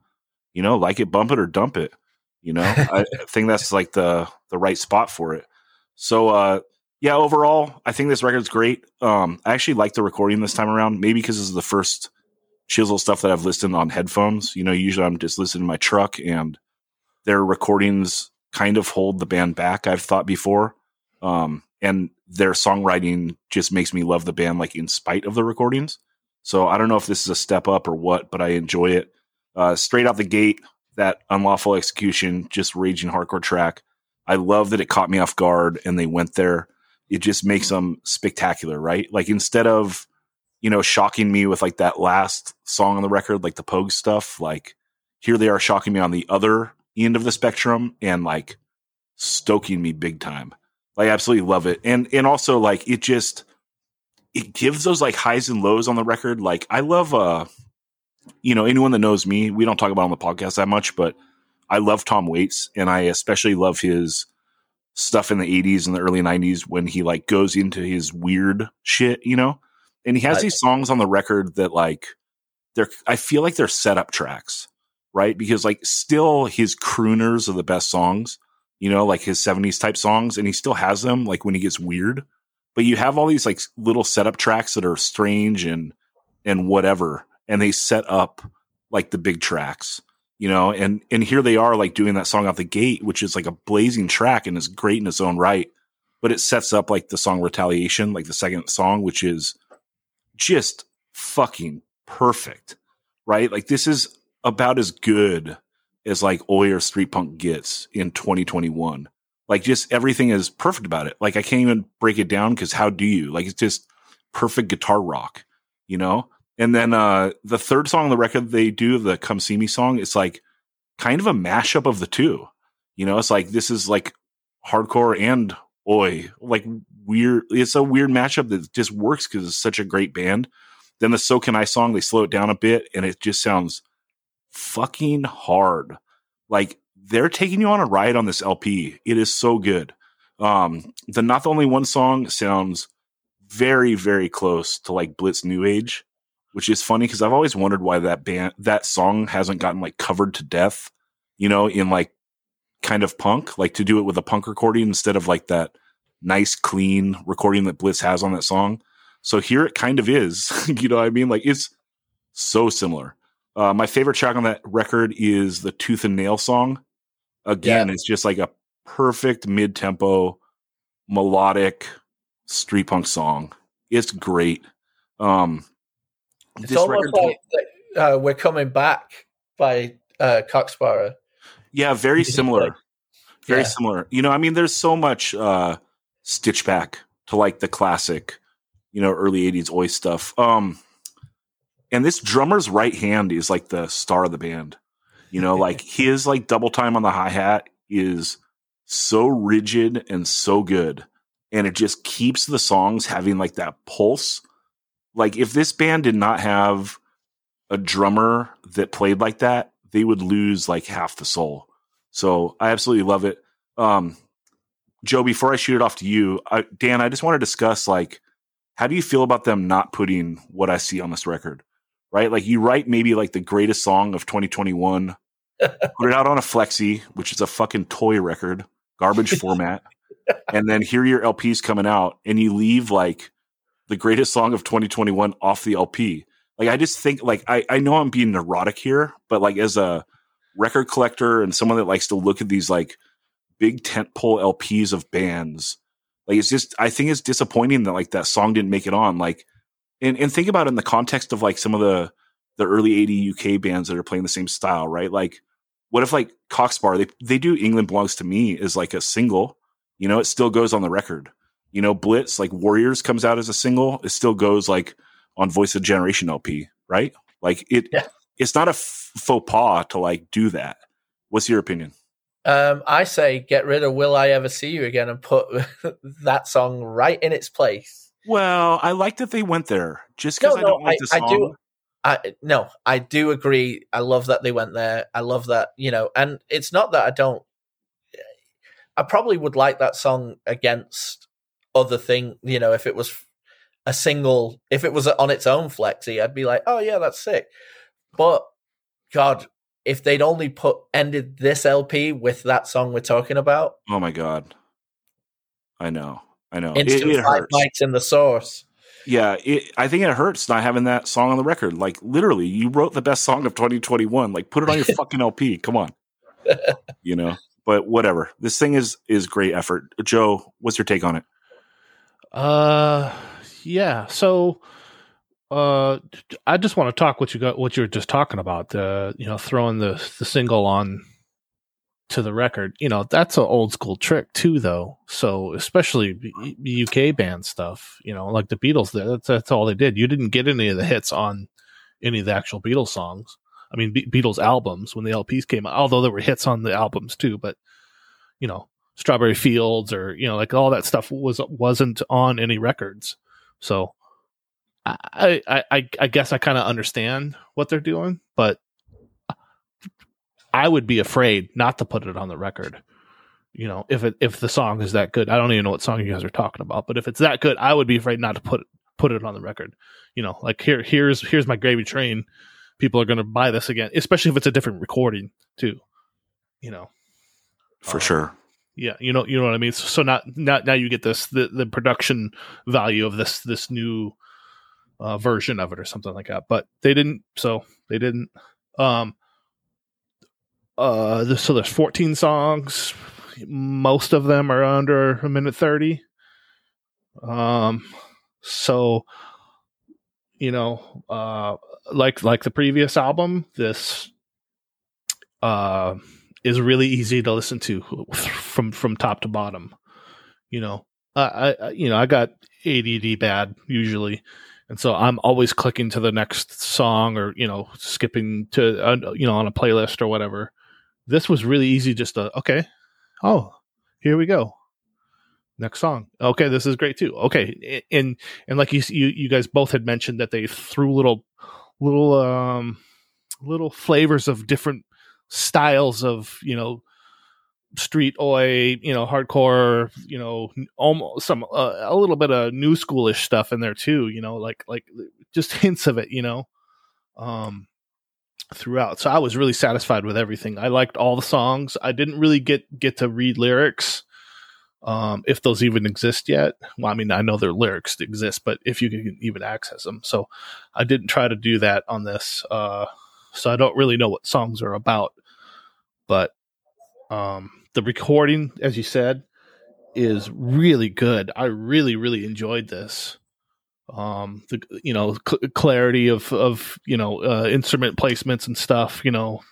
you know, like it, bump it or dump it. You know, I think that's like the the right spot for it. So uh yeah, overall, I think this record's great. Um I actually like the recording this time around, maybe because this is the first chisel stuff that I've listened on headphones. You know, usually I'm just listening to my truck and their recordings kind of hold the band back, I've thought before. Um, and their songwriting just makes me love the band, like in spite of the recordings. So I don't know if this is a step up or what, but I enjoy it. Uh, straight out the gate, that unlawful execution, just raging hardcore track. I love that it caught me off guard and they went there. It just makes them spectacular, right? Like instead of you know, shocking me with like that last song on the record, like the Pogue stuff. Like here they are shocking me on the other end of the spectrum and like stoking me big time. I absolutely love it. And and also like it just it gives those like highs and lows on the record. Like I love uh you know, anyone that knows me, we don't talk about on the podcast that much, but I love Tom Waits and I especially love his stuff in the 80s and the early 90s when he like goes into his weird shit, you know? And he has these songs on the record that like they're I feel like they're setup tracks, right? Because like still his crooners are the best songs, you know, like his 70s type songs and he still has them like when he gets weird. But you have all these like little setup tracks that are strange and and whatever and they set up like the big tracks, you know, and and here they are like doing that song out the gate which is like a blazing track and is great in its own right, but it sets up like the song Retaliation, like the second song which is just fucking perfect, right? Like this is about as good as like Oi or Street Punk gets in 2021. Like just everything is perfect about it. Like I can't even break it down because how do you? Like it's just perfect guitar rock, you know? And then uh the third song on the record they do, the Come See Me song, it's like kind of a mashup of the two. You know, it's like this is like hardcore and oi, like weird. It's a weird matchup that just works because it's such a great band. Then the So Can I song, they slow it down a bit and it just sounds fucking hard. Like they're taking you on a ride on this LP. It is so good. Um, the Not the Only One song sounds very, very close to like Blitz New Age, which is funny because I've always wondered why that band, that song hasn't gotten like covered to death you know, in like kind of punk, like to do it with a punk recording instead of like that nice, clean recording that Blitz has on that song. So here it kind of is. you know what I mean? Like it's so similar. Uh, my favorite track on that record is the Tooth and Nail song. Again, it's just like a perfect mid tempo, melodic street punk song. It's great. Um, It's this almost record- like uh, we're coming back by uh, Cock Sparrer. Yeah, very similar. like- very yeah. similar. You know, I mean, there's so much uh stitch back to like the classic, you know, early '80s oi stuff. Um, and this drummer's right hand is like the star of the band. You know, like his like double time on the hi hat is so rigid and so good, and it just keeps the songs having like that pulse. Like if this band did not have a drummer that played like that, they would lose like half the soul. So I absolutely love it. Um, Joe, before I shoot it off to you, I, Dan, I just want to discuss like, how do you feel about them not putting what I see on this record? Right? Like you write maybe like the greatest song of 2021, put it out on a flexi, which is a fucking toy record, garbage format, and then here your LPs coming out, and you leave like the greatest song of 2021 off the LP. Like I just think like I I know I'm being neurotic here, but like as a record collector and someone that likes to look at these like big tentpole LPs of bands, like it's just I think it's disappointing that like that song didn't make it on. Like and and think about it in the context of like some of the the early 80 UK bands that are playing the same style, right? Like what if like Cock Sparrer, they they do England Belongs to Me is like a single, you know, it still goes on the record. You know, Blitz, like Warriors comes out as a single, it still goes like on Voice of Generation LP, right? Like it Yeah. it's not a f- faux pas to like do that. What's your opinion? Um, I say get rid of "Will I Ever See You Again" and put that song right in its place. Well, I like that they went there. Just because No, I don't like the song. I do- I no, I do agree. I love that they went there. I love that you know, and it's not that I don't. I probably would like that song against other thing. You know, if it was a single, if it was on its own flexi, I'd be like, oh yeah, that's sick. But God, if they'd only put ended this LP with that song we're talking about, Oh my god. I know. I know. It, instant it five hurts. mics in the source. Yeah, it, I think it hurts not having that song on the record. Like literally, you wrote the best song of 2021. Like put it on your fucking LP. Come on. You know. But whatever. This thing is is great effort. Joe, what's your take on it? Uh, yeah. So, uh, I just want to talk what you got, what you're just talking about. Uh, you know, throwing the the single on to the record. You know, that's an old school trick too, though. So, especially B- UK band stuff. You know, like the Beatles. That's that's all they did. You didn't get any of the hits on any of the actual Beatles songs. I mean, Be- Beatles albums when the LPs came out. Although there were hits on the albums too, but you know, Strawberry Fields or you know, like all that stuff was wasn't on any records. So I I I, guess I kind of understand what they're doing, but I would be afraid not to put it on the record. You know, if it if the song is that good, I don't even know what song you guys are talking about, but if it's that good, I would be afraid not to put put it on the record. You know, like here here's here's my gravy train. People are going to buy this again, especially if it's a different recording too. You know, For Uh, sure. yeah, you know, you know what I mean. So, so not, now, now you get this the, the production value of this this new uh, version of it or something like that. But they didn't. So they didn't. Um. Uh. So there's 14 songs. Most of them are under a minute 30. Um. So, you know, uh, like like the previous album, this uh is really easy to listen to from from top to bottom. You know, I, I you know I got ADD bad usually, and so I'm always clicking to the next song or you know skipping to uh, you know on a playlist or whatever. This was really easy. Just to okay, oh here we go. Next song. Okay, this is great too. Okay, and and like you you you guys both had mentioned that they threw little little um little flavors of different styles of you know street oi you know hardcore you know almost some uh, a little bit of new schoolish stuff in there too you know like like just hints of it you know um throughout. So I was really satisfied with everything. I liked all the songs. I didn't really get get to read lyrics, um, if those even exist yet. Well, I mean, I know their lyrics exist, but if you can even access them, so I didn't try to do that on this. Uh, so I don't really know what songs are about, but um, the recording, as you said, is really good. I really, really enjoyed this um the you know cl- clarity of of you know uh, instrument placements and stuff you know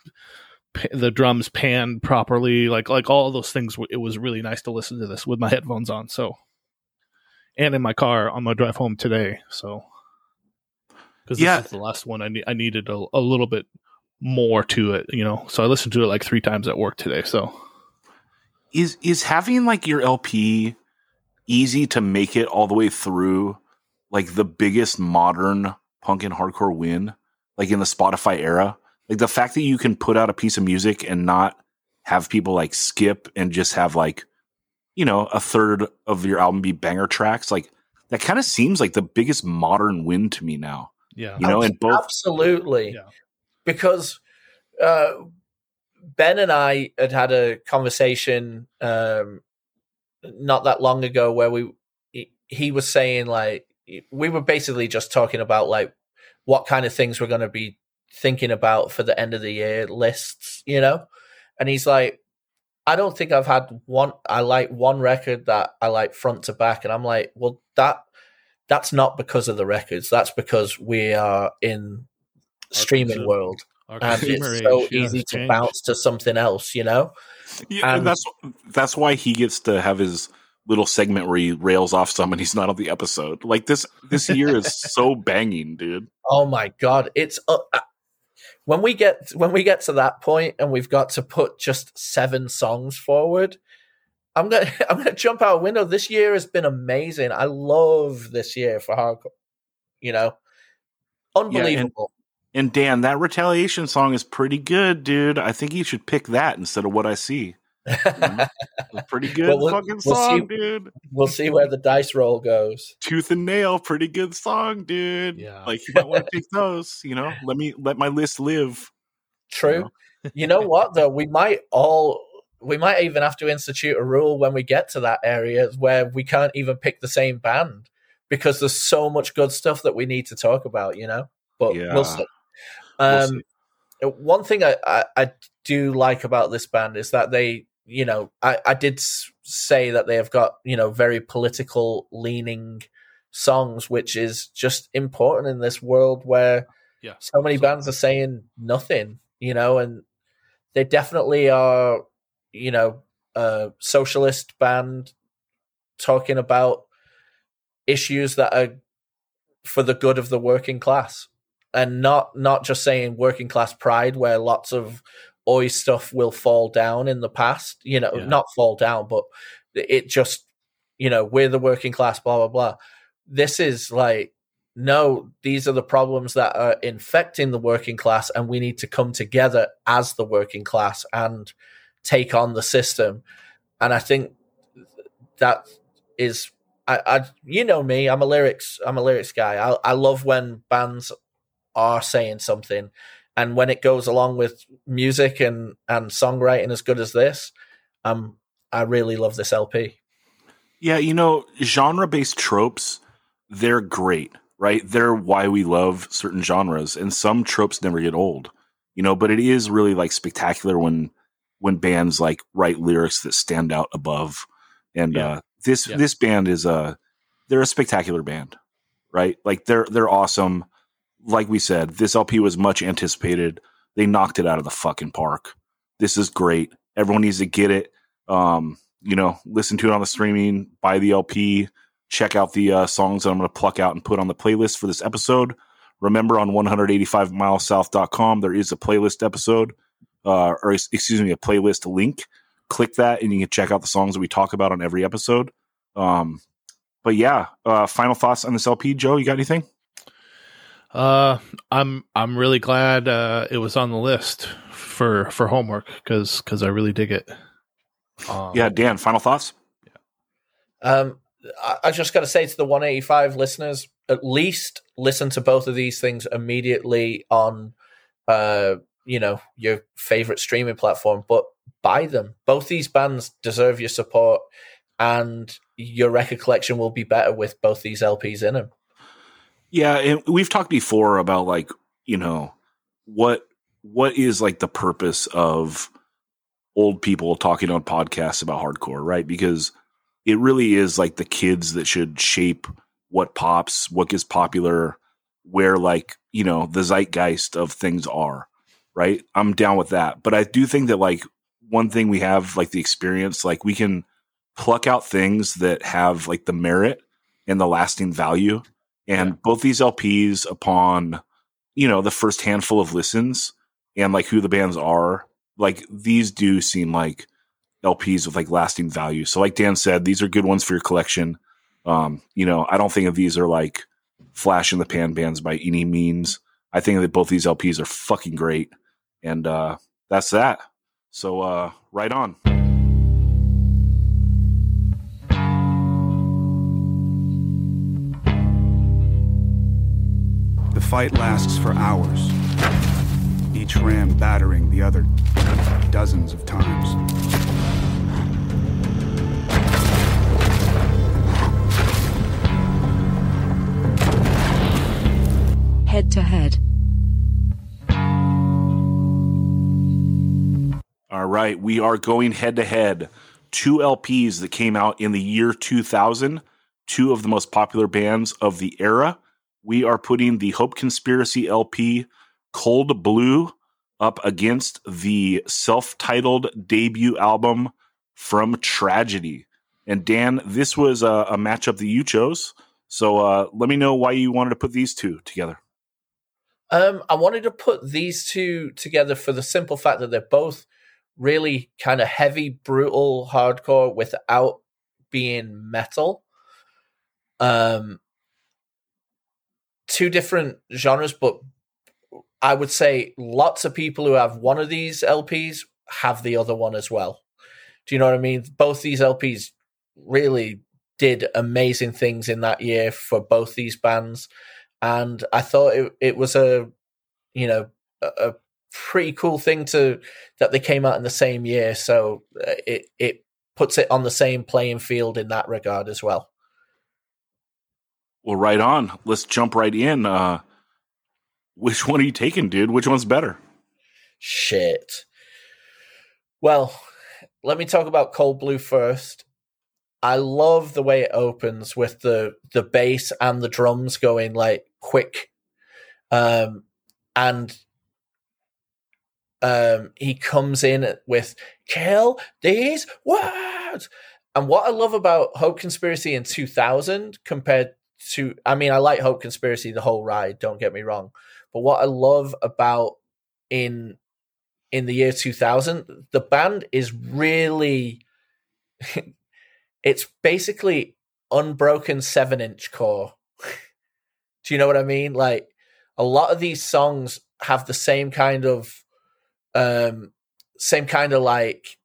pa- the drums panned properly like like all those things w- it was really nice to listen to this with my headphones on so and in my car on my drive home today so because this Yeah. is the last one I, ne- I needed a, a little bit more to it you know so i listened to it like three times at work today so is is having like your LP easy to make it all the way through like the biggest modern punk and hardcore win like in the Spotify era like the fact that you can put out a piece of music and not have people like skip and just have like you know a third of your album be banger tracks like that kind of seems like the biggest modern win to me now yeah you know and both Absolutely. Yeah. Because uh, Ben and I had had a conversation um, not that long ago where we he, was saying like we were basically just talking about like what kind of things we're going to be thinking about for the end of the year lists, you know? And he's like I don't think I've had one I like one record that I like front to back and I'm like, well that that's not because of the records. That's because we are in streaming world and consumer it's so age, yeah, easy has to changed. bounce to something else, you know? Yeah, and that's that's why he gets to have his little segment where he rails off someone he's not on the episode. Like this this year is so banging, dude. Oh my god, it's uh, uh, when we get when we get to that point and we've got to put just seven songs forward. I'm gonna I'm gonna jump out a window. This year has been amazing. I love this year for hardcore. You know, unbelievable. And Dan, that retaliation song is pretty good, dude. I think you should pick that instead of what I see. Pretty good Well, fucking we'll song, see. dude. we'll see where the dice roll goes. Tooth and nail, pretty good song, dude. Yeah. Like you might want to pick those. You know, let me let my list live. True. you know what though? We might all we might even have to institute a rule when we get to that area where we can't even pick the same band because there's so much good stuff that we need to talk about, you know? But Yeah. we'll see. We'll Um one thing I, I, I do like about this band is that they, you know, I, I did say that they have got, you know, very political leaning songs, which is just important in this world where Yeah. so many bands are saying nothing, you know, and they definitely are, you know, a socialist band talking about issues that are for the good of the working class and not not just saying working class pride where lots of oi stuff will fall down in the past you know Yeah. not fall down but it just you know we're the working class blah blah blah. This is like no these are the problems that are infecting the working class and we need to come together as the working class and take on the system. And i think that is I, I you know me i'm a lyrics i'm a lyrics guy. I, I love when bands are saying something and when it goes along with music and and songwriting as good as this um i really love this lp Yeah, you know, genre based tropes, they're great, right? They're why we love certain genres, and some tropes never get old, you know, but it is really like spectacular when when bands like write lyrics that stand out above. And Yeah. uh this Yeah. this band is a they're a spectacular band, right? Like they're they're awesome. Like we said, this LP was much anticipated. They knocked it out of the fucking park. This is great. Everyone needs to get it. Um, you know, listen to it on the streaming, buy the LP, check out the uh, songs that I'm going to pluck out and put on the playlist for this episode. Remember on 185milesouth.com, there is a playlist episode, uh, or excuse me, a playlist link. Click that and you can check out the songs that we talk about on every episode. Um, but yeah, uh, final thoughts on this LP, Joe. You got anything? Uh, I'm I'm really glad uh, it was on the list for for homework because because I really dig it. Um, Yeah, Dan, final thoughts? Um, I, I just got to say to the 185 listeners, at least listen to both of these things immediately on uh, you know your favorite streaming platform, but buy them. Both these bands deserve your support, and your record collection will be better with both these LPs in them. Yeah, and we've talked before about like you know what what is like the purpose of old people talking on podcasts about hardcore, right? Because it really is like the kids that should shape what pops, what gets popular, where like you know the zeitgeist of things are, right? I'm down with that, but I do think that like one thing we have like the experience, like we can pluck out things that have like the merit and the lasting value. And both these LPs, upon you know the first handful of listens and like who the bands are, like these do seem like LPs with like lasting value. So, like Dan said, these are good ones for your collection. Um, you know, I don't think of these are like flash in the pan bands by any means. I think that both these LPs are fucking great, and uh, that's that. So, uh, right on. Fight lasts for hours, each ram battering the other dozens of times. Head to head. All right, we are going head to head. Two LPs that came out in the year 2000, two of the most popular bands of the era. We are putting the Hope Conspiracy LP Cold Blue up against the self titled debut album From Tragedy. And Dan, this was a, a matchup that you chose. So uh, let me know why you wanted to put these two together. Um, I wanted to put these two together for the simple fact that they're both really kind of heavy, brutal hardcore without being metal. Um, two different genres, but I would say lots of people who have one of these LPs have the other one as well. Do you know what I mean? Both these LPs really did amazing things in that year for both these bands and I thought it, it was a you know a, a, pretty cool thing to that they came out in the same year. So uh, it it puts it on the same playing field in that regard as well. Well, right on. Let's jump right in. Uh, which one are you taking, dude? Which one's better? Shit. Well, let me talk about Cold Blue first. I love the way it opens with the the bass and the drums going like quick. Um, and um, he comes in with kill these words. And what I love about Hope Conspiracy in 2000 compared to, I mean, I like Hope Conspiracy the whole ride. Don't get me wrong, but what I love about in in the year 2000, the band is really, it's basically unbroken seven inch core. Do you know what I mean? Like a lot of these songs have the same kind of um same kind of like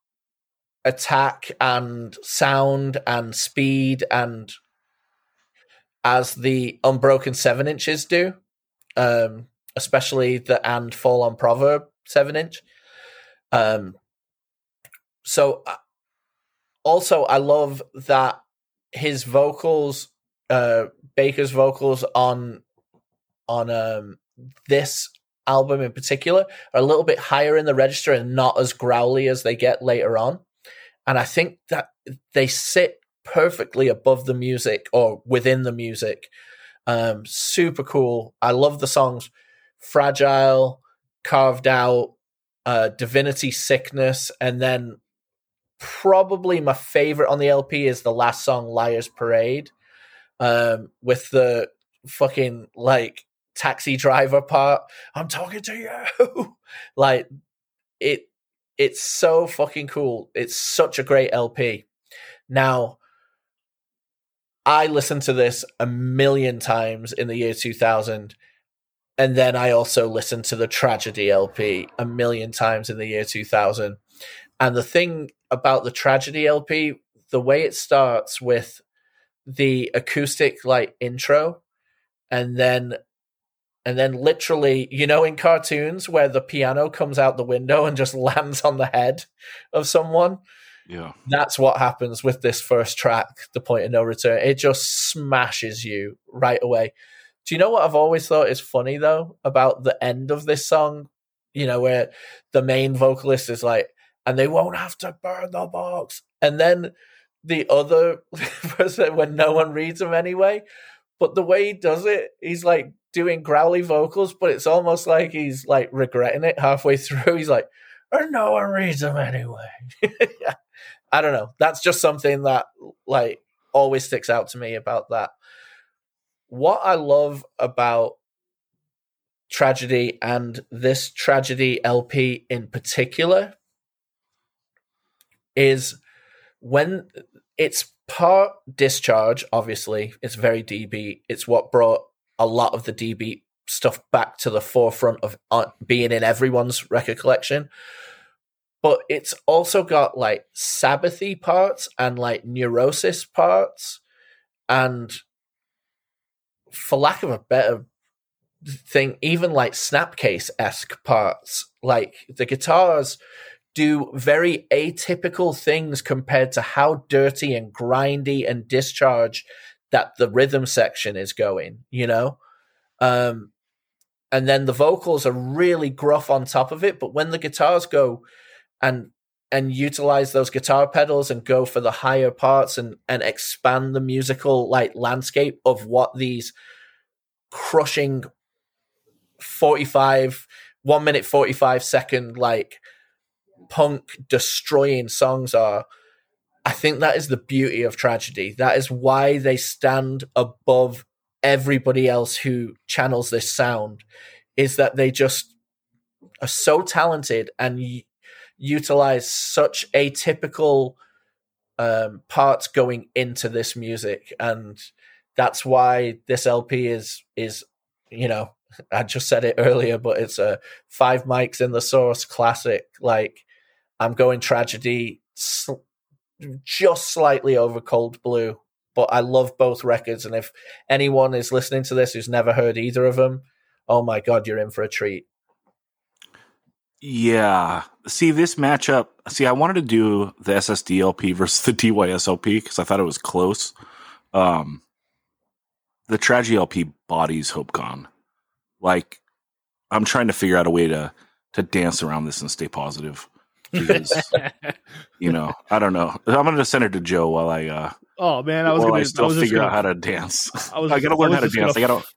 attack and sound and speed and as the unbroken seven inches do um especially the and fall on proverb seven inch um so uh, also i love that his vocals uh Baker's vocals on on um, this album in particular are a little bit higher in the register and not as growly as they get later on. And I think that they sit perfectly above the music or within the music. Um, super cool. I love the songs Fragile, Carved Out, uh, Divinity Sickness, and then probably my favorite on the LP is the last song, Liar's Parade um, with the fucking like taxi driver part. I'm talking to you. like it it's so fucking cool. It's such a great LP. Now I listened to this a million times in the year 2000 and then I also listened to the Tragedy LP a million times in the year 2000. And the thing about the Tragedy LP, the way it starts with the acoustic like intro and then and then literally, you know, in cartoons where the piano comes out the window and just lands on the head of someone. Yeah. That's what happens with this first track, The Point of No Return. It just smashes you right away. Do you know what I've always thought is funny though about the end of this song? You know, where the main vocalist is like, and they won't have to burn the box. And then the other person, when no one reads them anyway. But the way he does it, he's like doing growly vocals, but it's almost like he's like regretting it halfway through. He's like, or no one reads them anyway. I don't know. That's just something that like always sticks out to me about that. What I love about tragedy and this tragedy LP in particular is when it's part discharge, obviously, it's very DB. It's what brought a lot of the DB stuff back to the forefront of uh, being in everyone's record collection. But it's also got like Sabbathy parts and like neurosis parts, and for lack of a better thing, even like Snapcase esque parts. Like the guitars do very atypical things compared to how dirty and grindy and discharge that the rhythm section is going, you know? Um, and then the vocals are really gruff on top of it, but when the guitars go and and utilize those guitar pedals and go for the higher parts and and expand the musical like landscape of what these crushing 45 1 minute 45 second like punk destroying songs are I think that is the beauty of tragedy. That is why they stand above everybody else who channels this sound is that they just are so talented and utilize such atypical um, parts going into this music and that's why this LP is is you know I just said it earlier but it's a five mics in the source classic. Like I'm going tragedy sl- just slightly over cold blue but I love both records and if anyone is listening to this who's never heard either of them oh my god you're in for a treat Yeah. See, this matchup. See, I wanted to do the SSDLP versus the DYS LP because I thought it was close. Um, the Tragedy LP bodies hope HopeCon. Like, I'm trying to figure out a way to to dance around this and stay positive. Because, you know, I don't know. I'm going to send it to Joe while I uh, oh man, I was while gonna I still I figure gonna- out how to dance. I was I got to I learn how to dance. I gonna got to.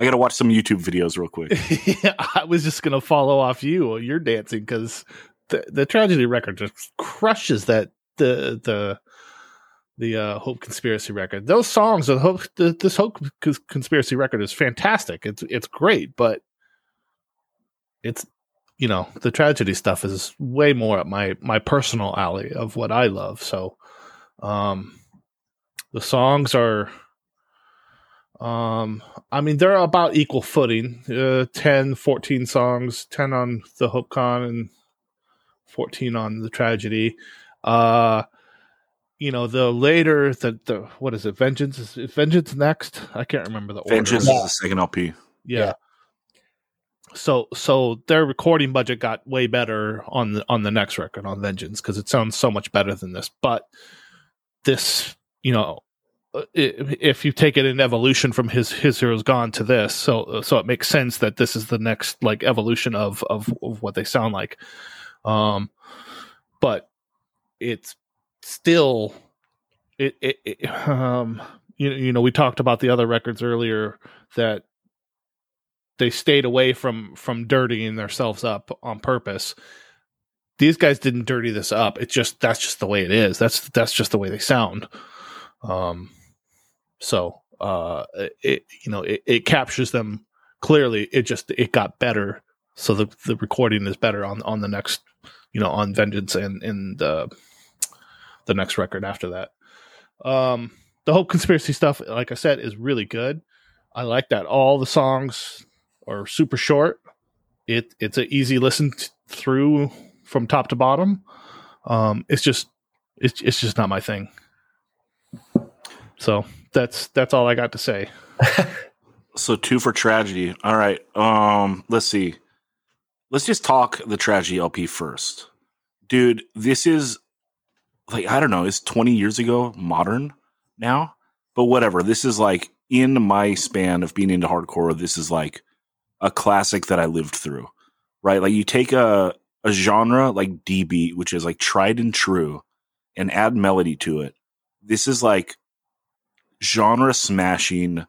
I got to watch some YouTube videos real quick. yeah, I was just gonna follow off you. You're dancing because the the tragedy record just crushes that the the the uh, Hope Conspiracy record. Those songs, the Hope, the, this Hope Conspiracy record is fantastic. It's it's great, but it's you know the tragedy stuff is way more at my my personal alley of what I love. So, um, the songs are um, I mean, they're about equal footing. Uh, 10, 14 songs, 10 on the HopeCon and 14 on the tragedy. Uh, you know, the later, the, the what is it? Vengeance? Is is Vengeance next? I can't remember the order. Vengeance order. is the second LP. Yeah. Yeah. So so their recording budget got way better on the on the next record on Vengeance because it sounds so much better than this. But this, you know, i- if you take it in evolution from his His Hero Is Gone to this, so so it makes sense that this is the next like evolution of of, of what they sound like. Um, but it's still it, it, it um you, you know we talked about the other records earlier that they stayed away from from dirtying themselves up on purpose. These guys didn't dirty this up. It's just that's just the way it is. That's that's just the way they sound. Um so uh it you know it, it captures them clearly. It just it got better. So the the recording is better on on the next you know on vengeance and and the the next record after that. Um the Hope Conspiracy stuff like i said is really good. I like that all the songs are super short. It it's an easy listen t- through from top to bottom. Um it's just it's it's just not my thing. So that's that's all i got to say So two for tragedy. All right. Um, let's see. Let's just talk the tragedy LP first. Dude, this is like I don't know, it's 20 years ago, modern now. But whatever. This is like in my span of being into hardcore, this is like a classic that I lived through. Right? Like you take a a genre like D beat, which is like tried and true, and add melody to it. This is like genre smashing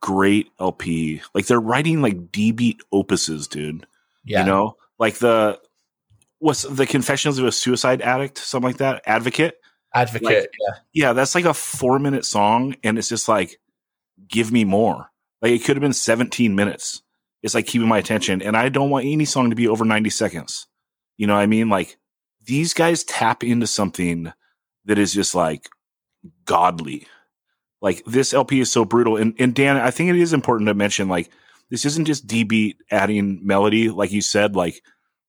great LP. Like they're writing like D beat opuses, dude. Yeah. You know, like the what's the Confessions of a Suicide Addict, something like that. Advocate. Advocate. Like- yeah. Yeah, that's like a four minute song, and it's just like, give me more. Like it could have been 17 minutes. It's like keeping my attention, and I don't want any song to be over 90 seconds. You know what I mean? Like these guys tap into something that is just like godly. Like this LP is so brutal. And and Dan, I think it is important to mention like this isn't just D beat adding melody, like you said, like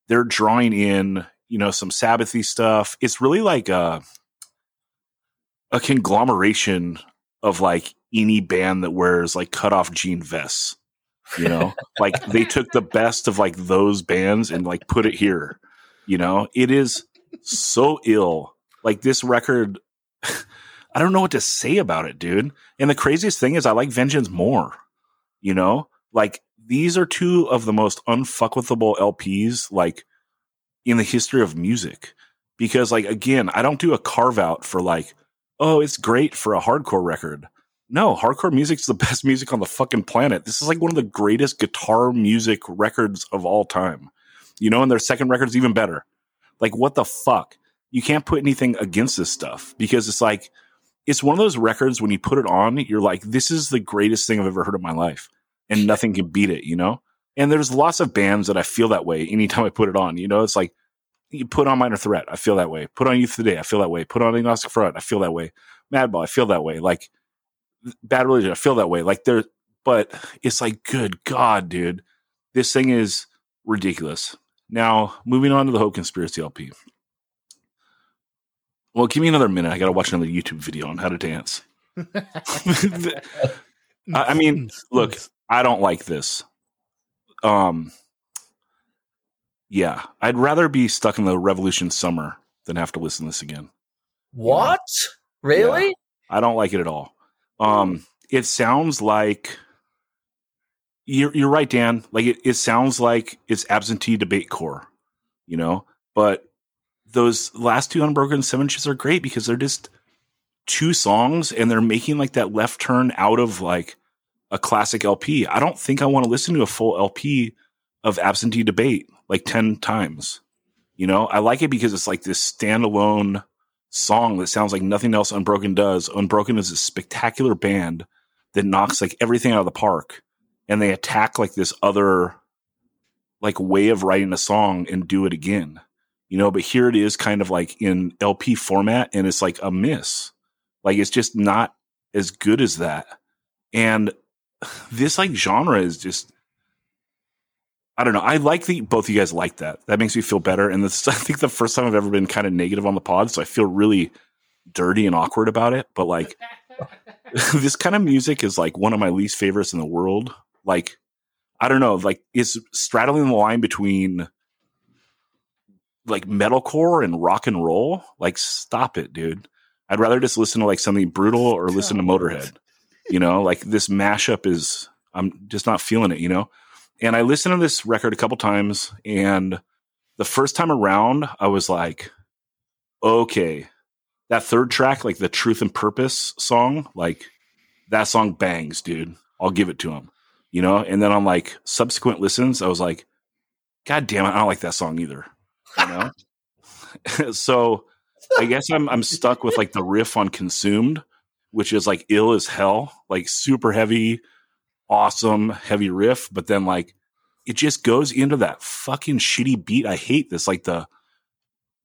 they're drawing in, you know, some Sabbathy stuff. It's really like a a conglomeration of like any band that wears like cut off jean vests. You know, like they took the best of like those bands and like put it here. You know, it is so ill. Like this record, I don't know what to say about it, dude. And the craziest thing is, I like Vengeance more. You know, like these are two of the most unfuckwithable LPs like in the history of music. Because like again, I don't do a carve out for like, oh, it's great for a hardcore record. No, hardcore music's the best music on the fucking planet. This is like one of the greatest guitar music records of all time. You know, and their second record's even better. Like, what the fuck? You can't put anything against this stuff because it's like, it's one of those records when you put it on, you're like, this is the greatest thing I've ever heard in my life. And nothing can beat it, you know? And there's lots of bands that I feel that way anytime I put it on. You know, it's like, you put on Minor Threat, I feel that way. Put on Youth Today, I feel that way. Put on Agnostic Front, I feel that way. Madball, I feel that way. Like, Bad Religion, I feel that way. Like, there, but it's like, good God, dude. This thing is ridiculous. Now, moving on to the Hope Conspiracy LP. Well, give me another minute. I got to watch another YouTube video on how to dance. I I mean, look, I don't like this. Um, yeah, I'd rather be stuck in the Revolution summer than have to listen to this again. What? Really? I don't like it at all. Um, it sounds like you're you're right, Dan. Like it, it sounds like it's absentee debate core, you know. But those last two unbroken seven inches are great because they're just two songs and they're making like that left turn out of like a classic LP. I don't think I want to listen to a full LP of absentee debate like 10 times. You know, I like it because it's like this standalone song that sounds like nothing else Unbroken does. Unbroken is a spectacular band that knocks like everything out of the park and they attack like this other like way of writing a song and do it again. You know, but here it is kind of like in LP format and it's like a miss. Like it's just not as good as that. And this like genre is just I don't know. I like the both of you guys like that. That makes me feel better. And this I think the first time I've ever been kind of negative on the pod, so I feel really dirty and awkward about it. But like this kind of music is like one of my least favorites in the world. Like I don't know, like it's straddling the line between like metalcore and rock and roll. Like stop it, dude. I'd rather just listen to like something brutal or listen to Motorhead. You know, like this mashup is I'm just not feeling it, you know? And I listened to this record a couple times and the first time around I was like, okay, that third track, like the Truth and Purpose song, like that song bangs, dude. I'll give it to him. You know? And then on like subsequent listens, I was like, God damn it, I don't like that song either. You know? so I guess I'm I'm stuck with like the riff on Consumed, which is like ill as hell, like super heavy, awesome, heavy riff, but then like it just goes into that fucking shitty beat. I hate this. Like the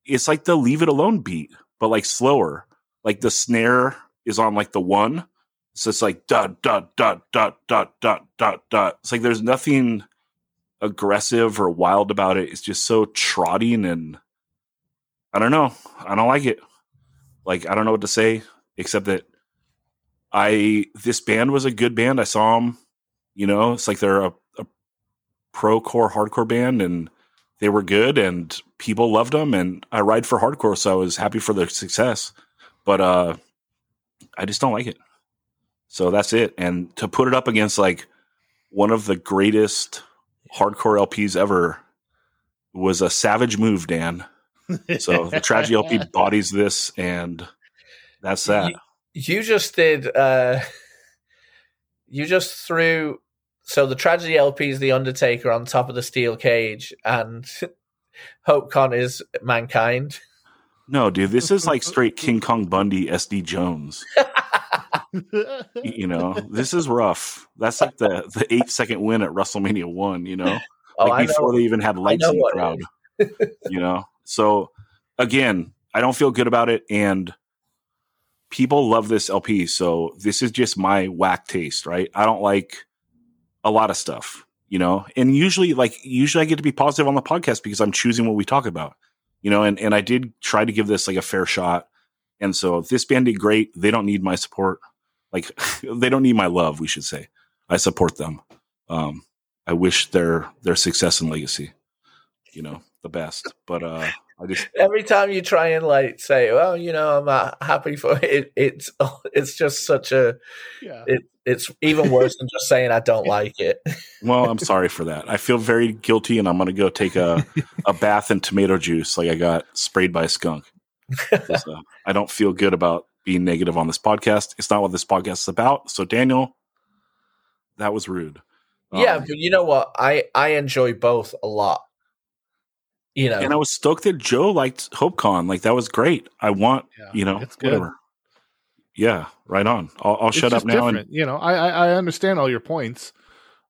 it's like the leave it alone beat, but like slower. Like the snare is on like the one. So it's like dot dot dot dot dot dot dot dot. It's like there's nothing aggressive or wild about it. It's just so trotting and I don't know. I don't like it. Like I don't know what to say except that I this band was a good band. I saw them You know, it's like they're a, a pro core hardcore band and they were good and people loved them and I ride for hardcore so I was happy for their success. But uh I just don't like it. So that's it. And to put it up against like one of the greatest hardcore LPs ever was a savage move, Dan. So the tragedy LP bodies this and that's that. You just did. uh You just threw. So the tragedy LP is the Undertaker on top of the steel cage, and Hope Con is mankind. No, dude, this is like straight King Kong Bundy SD Jones. you know, this is rough. That's like the the eight second win at WrestleMania one. You know, Oh, like before know. they even had lights in the crowd. you know, so again, I don't feel good about it, and people love this LP. So this is just my whack taste, right? I don't like a lot of stuff, you know, and usually, like usually, I get to be positive on the podcast because I'm choosing what we talk about, you know, and and I did try to give this like a fair shot. And so if this band did great, they don't need my support. Like they don't need my love, we should say. I support them. Um, I wish their their success and legacy, you know, the best. But uh I just Every time you try and like say, "Well, you know, I'm uh, happy for it," it's it's just such a. Yeah. It, it's even worse than just saying I don't like it. well, I'm sorry for that. I feel very guilty and I'm gonna go take a, a bath in tomato juice like I got sprayed by a skunk. 'Cause, uh, I don't feel good about being negative on this podcast. It's not what this podcast is about. So Daniel, that was rude. yeah, Um, but you know what? I I enjoy both a lot. You know, and I was stoked that Joe liked HopeCon. Like that was great. I want Yeah, you know whatever. Yeah, right on. I'll, I'll shut up now. And you know, I, I I understand all your points,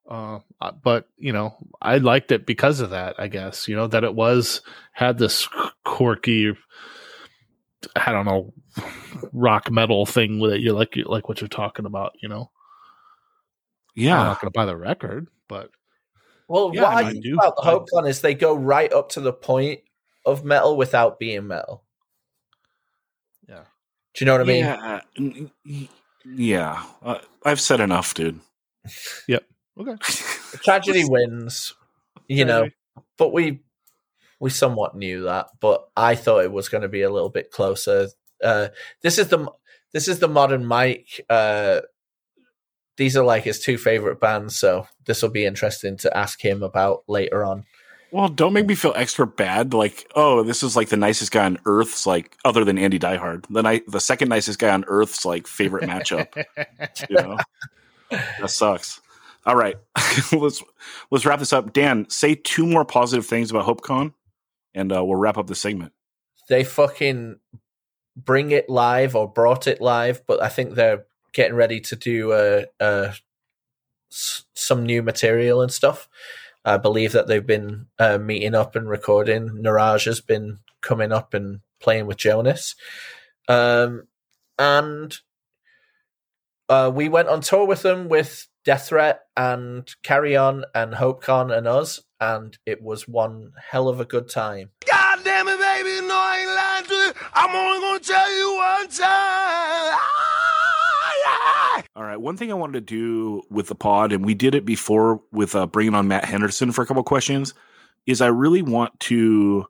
uh, but you know, I liked it because of that. I guess you know that it was had this quirky, I don't know, rock metal thing with it. You like you like what you're talking about. You know, Yeah, I'm not going to buy the record, but well, yeah, what I I, do. about the Hope Con is they go right up to the point of metal without being metal. Yeah. Do you know what I mean? yeah, n- y- yeah. Uh, I've said enough, dude. Yep. Okay. Tragedy wins, you know, but we we somewhat knew that, but I thought it was going to be a little bit closer. Uh, this is the this is the modern Mike. Uh, these are like his two favorite bands, so this will be interesting to ask him about later on. Well, don't make me feel extra bad. Like, oh, this is like the nicest guy on Earth's like other than Andy Diehard. The ni- the second nicest guy on Earth's like favorite matchup. you know, that sucks. All right, let's let's wrap this up. Dan, say two more positive things about HopeCon, and uh, we'll wrap up the segment. They fucking bring it live or brought it live, but I think they're getting ready to do uh, uh, s- some new material and stuff. I believe that they've been uh, meeting up and recording. Naraj has been coming up and playing with Jonas. Um, and uh, we went on tour with them with Death Threat and Carry On and Hope HopeCon and us, and it was one hell of a good time. God damn it, baby, no, I ain't lying to you. I'm only gonna tell you one time. Yeah. All right, one thing I wanted to do with the pod, and we did it before with uh, bringing on Matt Henderson for a couple questions, is I really want to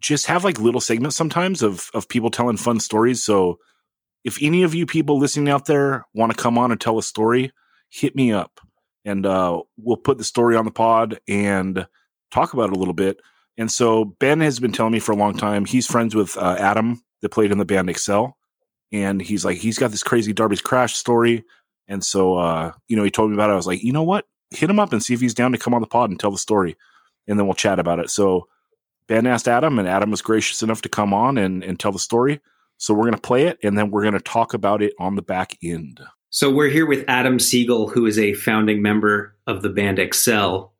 just have like little segments sometimes of of people telling fun stories. So if any of you people listening out there want to come on and tell a story, hit me up, and uh, we'll put the story on the pod and talk about it a little bit. And so Ben has been telling me for a long time he's friends with uh, Adam that played in the band Excel and he's like he's got this crazy Darby's Crash story. And so uh, you know, he told me about it. I was like, you know what? Hit him up and see if he's down to come on the pod and tell the story. And then we'll chat about it. So Ben asked Adam, and Adam was gracious enough to come on and, and tell the story. So we're gonna play it and then we're gonna talk about it on the back end. So we're here with Adam Siegel, who is a founding member of the band Excel.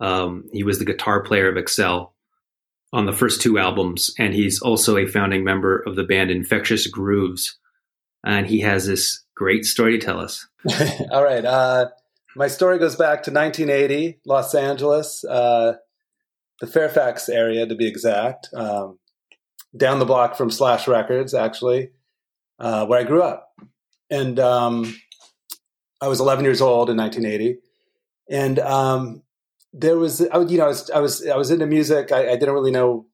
Um, he was the guitar player of Excel on the first two albums, and he's also a founding member of the band Infectious Grooves. And he has this great story to tell us. All right. Uh, my story goes back to 1980, Los Angeles, uh, the Fairfax area to be exact, um, down the block from Slash Records, actually, uh, where I grew up. And um, I was 11 years old in 1980, and um, there was, I, would- you know, I was, I was, I was into music. I, I didn't really know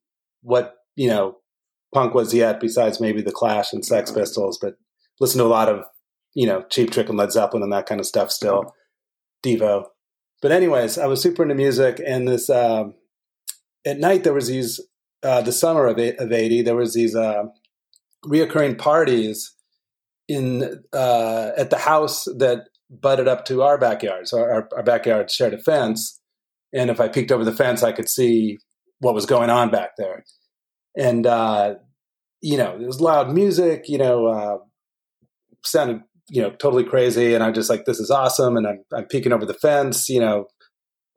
what you know punk was yet, besides maybe the Clash and Sex Pistols, but listened to a lot of you know Cheap Trick and Led Zeppelin and that kind of stuff still, Devo. But anyways, I was super into music, and this um, at night there was these uh, the summer of, eight, of 80 there was these uh, reoccurring parties in uh, at the house that butted up to our backyard so our, our backyard shared a fence and if i peeked over the fence i could see what was going on back there. And uh, you know it was loud music you know uh, sounded you know totally crazy. And i'm just like this is awesome. And i'm, I'm peeking over the fence you know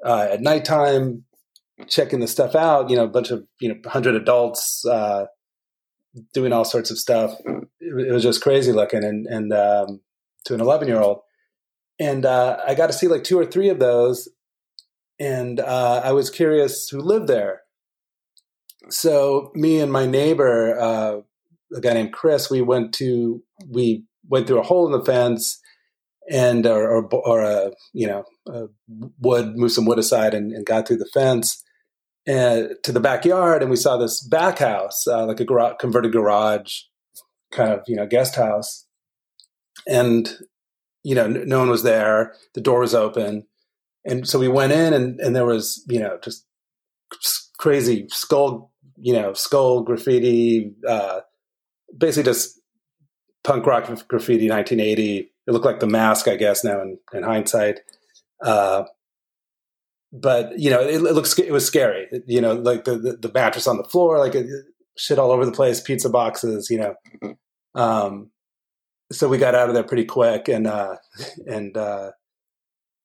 uh, at nighttime checking the stuff out. You know, a bunch of you know, hundred adults uh, doing all sorts of stuff. It, it was just crazy looking, and and um, to an eleven year old, and uh, I got to see like two or three of those, and uh, I was curious who lived there. So me and my neighbor, uh, a guy named Chris, we went to we went through a hole in the fence and or or, or a you know a wood moved some wood aside and, and got through the fence and to the backyard. And we saw this back house uh, like a gar- converted garage kind of you know guest house. And you know no one was there. The door was open and so we went in and and there was you know just crazy skull you know skull graffiti uh basically just punk rock graffiti 1980 it looked like the Masque i guess now in, in hindsight. Uh but you know it, it looks it was scary. You know like the, the the mattress on the floor like it, shit all over the place pizza boxes you know. Um so we got out of there pretty quick and uh and uh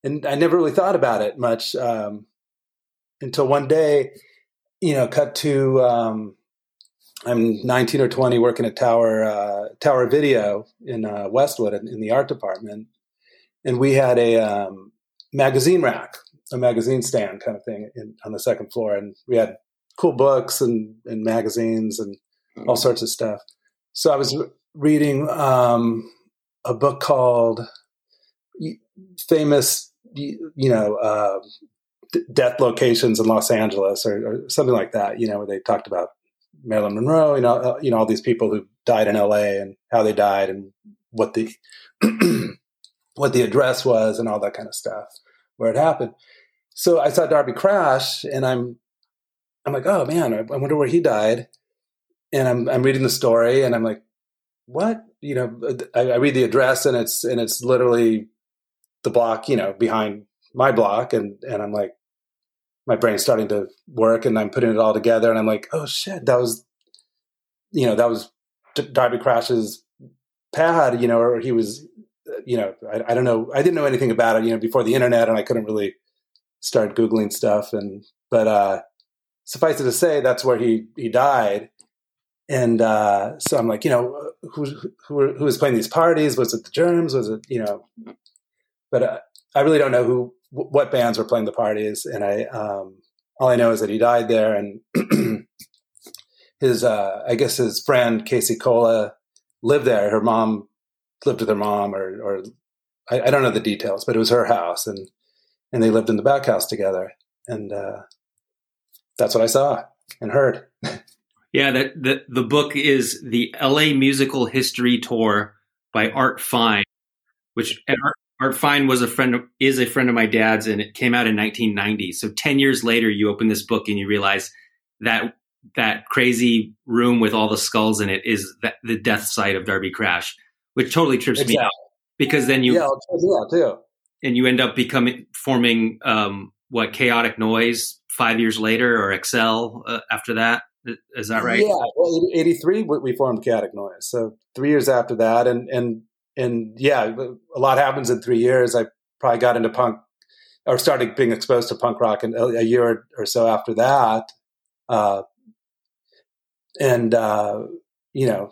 and i never really thought about it much um until one day you know cut to um i'm 19 or 20 working at tower uh tower video in uh westwood in, in the art department and we had a um magazine rack a magazine stand kind of thing in, on the second floor, and we had cool books and, and magazines and all sorts of stuff. So I was re- reading um, a book called "Famous," you know, uh, D- Death Locations in Los Angeles, or, or, something like that. You know, where they talked about Marilyn Monroe, you know, uh, you know, all these people who died in L.A. and how they died and what the what the address was and all that kind of stuff where it happened so I saw Darby crash, and I'm, I'm like, oh man, I wonder where he died. And I'm, I'm reading the story, and I'm like, what? You know, I, I read the address, and it's, and it's literally the block, you know, behind my block, and and I'm like, my brain's starting to work, and I'm putting it all together, and I'm like, oh shit, that was, you know, that was Darby Crash's pad, you know, or he was, you know, I, I don't know, I didn't know anything about it, you know, before the internet, and I couldn't really start googling stuff and but uh suffice it to say that's where he he died and uh so i'm like you know who who who was playing these parties? Was it the germs? Was it you know but uh, i really don't know who what bands were playing the parties and i um all i know is that he died there and his uh i guess his friend casey cola lived there her mom lived with her mom or or I, I don't know the details but it was her house and and they lived in the back house together. And uh, that's what I saw and heard. yeah, that the the book is the L.A. Musical History Tour by Art Fein, which Art, Art Fein was a friend of, is a friend of my dad's, and it came out in 1990. So ten years later, you open this book and you realize that that crazy room with all the skulls in it is that, the death site of Darby Crash, which totally trips exactly. me out because then you yeah, yeah too. and you end up becoming forming um, what chaotic noise five years later or excel uh, after that? Is that right? Yeah well 83 we formed chaotic noise. So three years after that and and and yeah a lot happens in three years i probably got into punk or started being exposed to punk rock in a year or so after that uh, and uh, you know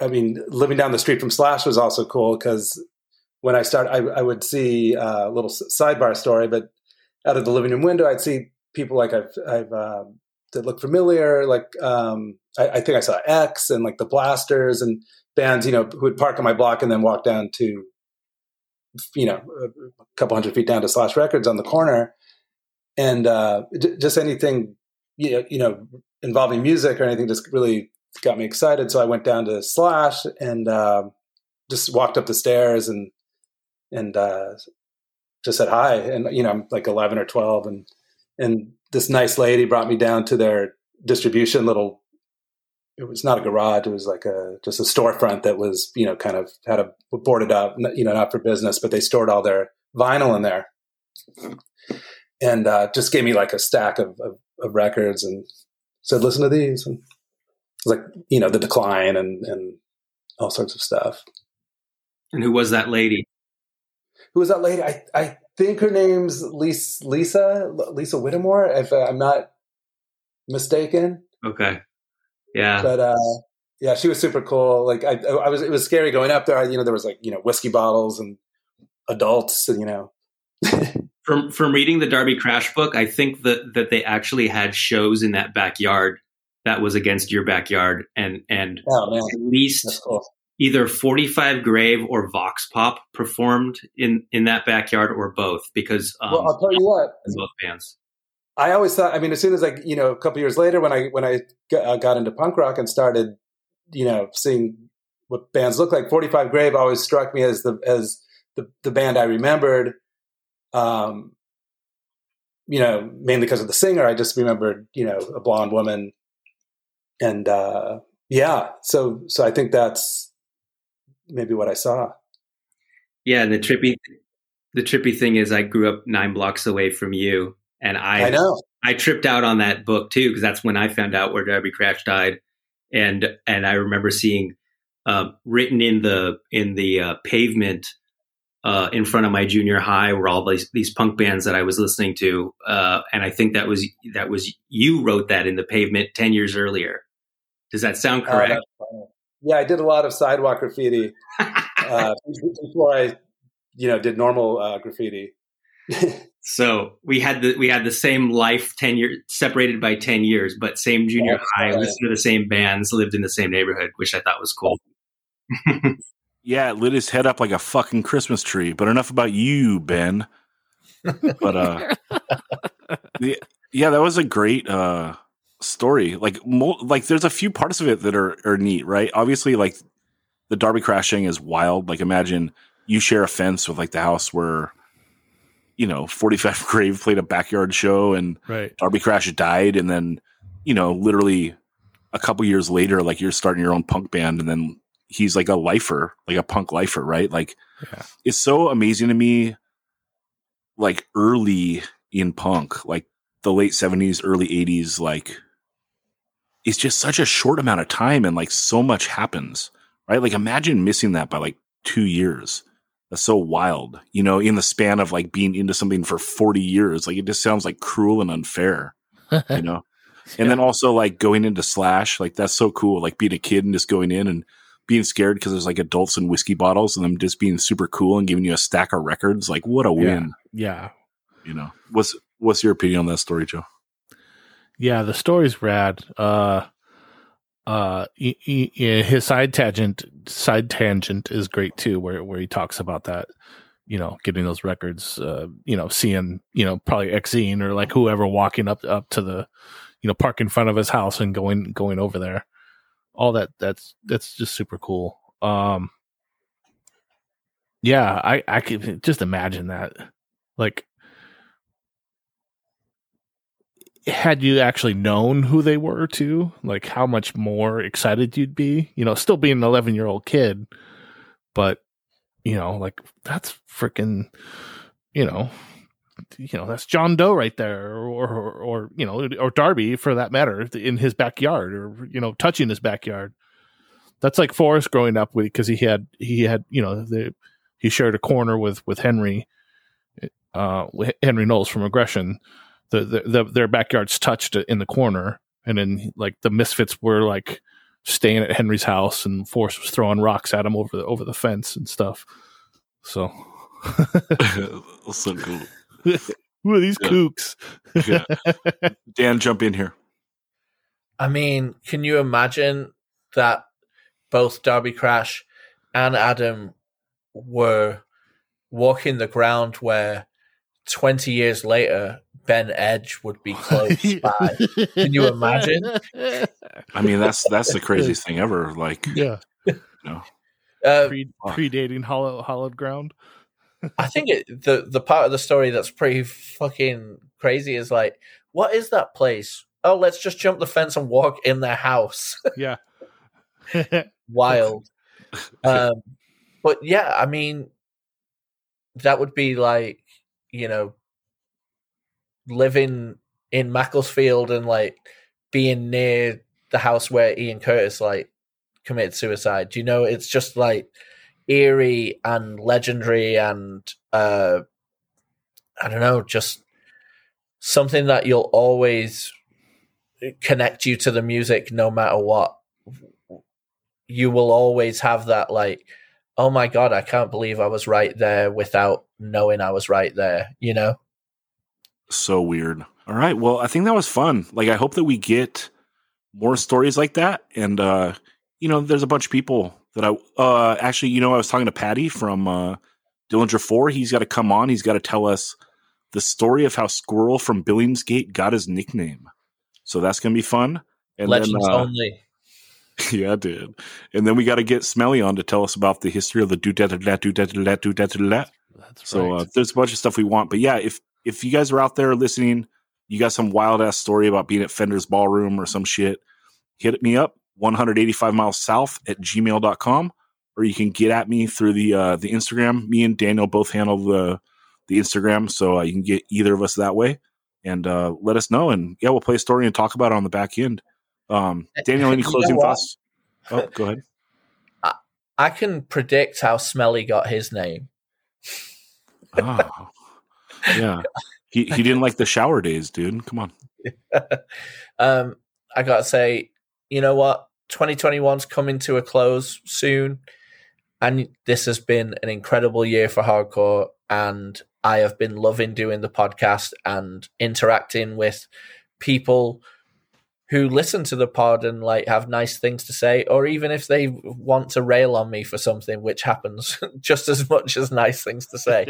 i mean living down the street from slash was also cool because when I start, I, I would see uh, a little sidebar story, but out of the living room window, I'd see people like I've, I've uh, that look familiar. Like um, I, I, think I saw X and like the Blasters and bands, you know, who would park on my block and then walk down to you know, a couple hundred feet down to Slash Records on the corner, and uh, just anything, you know, you know, involving music or anything just really got me excited. So I went down to Slash and uh, just walked up the stairs and and uh, just said hi. And you know, I'm like 11 or 12, and and this nice lady brought me down to their distribution little it was not a garage. It was like a just a storefront that was you know kind of had a boarded up, you know, not for business, but they stored all their vinyl in there, and uh, just gave me like a stack of, of, of records and said, "Listen to these." And it was like you know the decline and and all sorts of stuff. And who was that lady? Who was that lady? I I think her name's Lisa Lisa Lisa Whittemore, if I'm not mistaken. Okay. Yeah. But uh, yeah, she was super cool. Like I, I was, it was scary going up there. I, you know, there was like you know whiskey bottles and adults, and you know. from from reading the Darby Crash book, I think that that they actually had shows in that backyard that was against your backyard, and and oh, at least cool. either Forty Five Grave or Vox Pop performed in in that backyard, or both. Because um, well, I'll tell you what, both bands. I always thought. I mean, as soon as like you know, a couple years later, when I when I got, uh, into punk rock and started, you know, seeing what bands look like, Forty Five Grave always struck me as the as the the band I remembered. Um, you know, mainly because of the singer. I just remembered, you know, a blonde woman, and uh, yeah. So so I think that's maybe what I saw. Yeah, the trippy the trippy thing is, I grew up nine blocks away from you, and I I know I tripped out on that book too because that's when I found out where Darby Crash died, and and I remember seeing uh, written in the in the uh, pavement uh, in front of my junior high were all these these punk bands that I was listening to, uh, and I think that was that was you wrote that in the pavement ten years earlier. Does that sound Oh, correct? funny. yeah, I did a lot of sidewalk graffiti uh, before I, you know, did normal uh, graffiti. So we had the we had the same life ten years separated by ten years, but same junior That's high, right. listened to the same bands, lived in the same neighborhood, which I thought was cool. Yeah, it lit his head up like a fucking Christmas tree. But enough about you, Ben. But uh, the, yeah, that was a great uh story. Like, mo- like there's a few parts of it that are are neat, right? Obviously, like the Darby crashing is wild. Like, imagine you share a fence with like the house where you know 45 Grave played a backyard show and Right. Darby Crash died, and then you know, literally a couple years later, like you're starting your own punk band, and then he's like a lifer, like a punk lifer, right? Like Yeah. it's so amazing to me, like early in punk, like the late '70s, early '80s, like it's just such a short amount of time, and like so much happens, right? Like imagine missing that by like two years. So wild, you know, in the span of like being into something for 40 years. Like it just sounds like cruel and unfair, you know? And then also like going into Slash, like that's so cool. Like being a kid and just going in and being scared because there's like adults and whiskey bottles and them just being super cool and giving you a stack of records. Like what a win, Yeah. you know? What's what's your opinion on that story, Joe? Yeah, the story's rad. Uh, uh, y- y- his side tangent, side tangent is great too, where where he talks about that, you know, getting those records, uh, you know, seeing, you know, probably Exene or like whoever walking up up to the, you know, park in front of his house and going going over there. All that that's that's just super cool. Um, yeah, I I could just imagine that, like had you actually known who they were too, like how much more excited you'd be, you know, still being an 11 year old kid, but you know, like that's freaking, you know, you know, that's John Doe right there, or, or, or, you know, or Darby for that matter in his backyard or, you know, touching his backyard. That's like Forrest growing up with, cause he had, he had, you know, the, he shared a corner with, with Henry, uh, Henry Knowles from Aggression the, the, the their backyards touched in the corner, and then like the misfits were like staying at Henry's house, and Forrest was throwing rocks at him over the over the fence and stuff. So, so cool. who are these Yeah. kooks? Yeah. Dan, jump in here. I mean, can you imagine that both Darby Crash and Adam were walking the ground where 20 years later Ben Edge would be close by. Can you imagine? I mean, that's that's the craziest thing ever. Like, Yeah. you know. Uh, Pre- predating hollow hollowed ground. I think it, the the part of the story that's pretty fucking crazy is like, what is that place? Oh, let's just jump the fence and walk in their house. Yeah. Wild. Um, but yeah, I mean, that would be like, you know, living in Macclesfield and like being near the house where Ian Curtis like committed suicide. You know, it's just like eerie and legendary and uh I don't know, just something that you'll always connect you to the music no matter what. You will always have that like, oh my god, I can't believe I was right there without knowing I was right there, you know? So weird. All right. Well, I think that was fun. Like, I hope that we get more stories like that. And, uh, you know, there's a bunch of people that I, uh, actually, you know, I was talking to Paddy from, uh, Dillinger 4. He's got to come on. He's got to tell us the story of how Squirrel from Billingsgate got his nickname. So that's going to be fun. And Legends then, uh, only. yeah, dude. And then we got to get Smelly on to tell us about the history of the do da da da do da da da do da da da. That's So right. uh, there's a bunch of stuff we want. But yeah, if if you guys are out there listening, you got some wild ass story about being at Fender's Ballroom or some shit, hit me up 185 miles south at gmail.com or you can get at me through the uh, the Instagram. Me and Daniel both handle the the Instagram, so uh, you can get either of us that way and uh, let us know. And yeah, we'll play a story and talk about it on the back end. Um, Daniel, any closing thoughts? Oh, go ahead. I can predict how Smelly got his name. Oh, yeah. He he didn't like the shower days, dude. Come on. um, I gotta say, you know what? 2021's coming to a close soon, and this has been an incredible year for hardcore. And I have been loving doing the podcast and interacting with people who listen to the pod and like have nice things to say, or even if they want to rail on me for something, which happens just as much as nice things to say.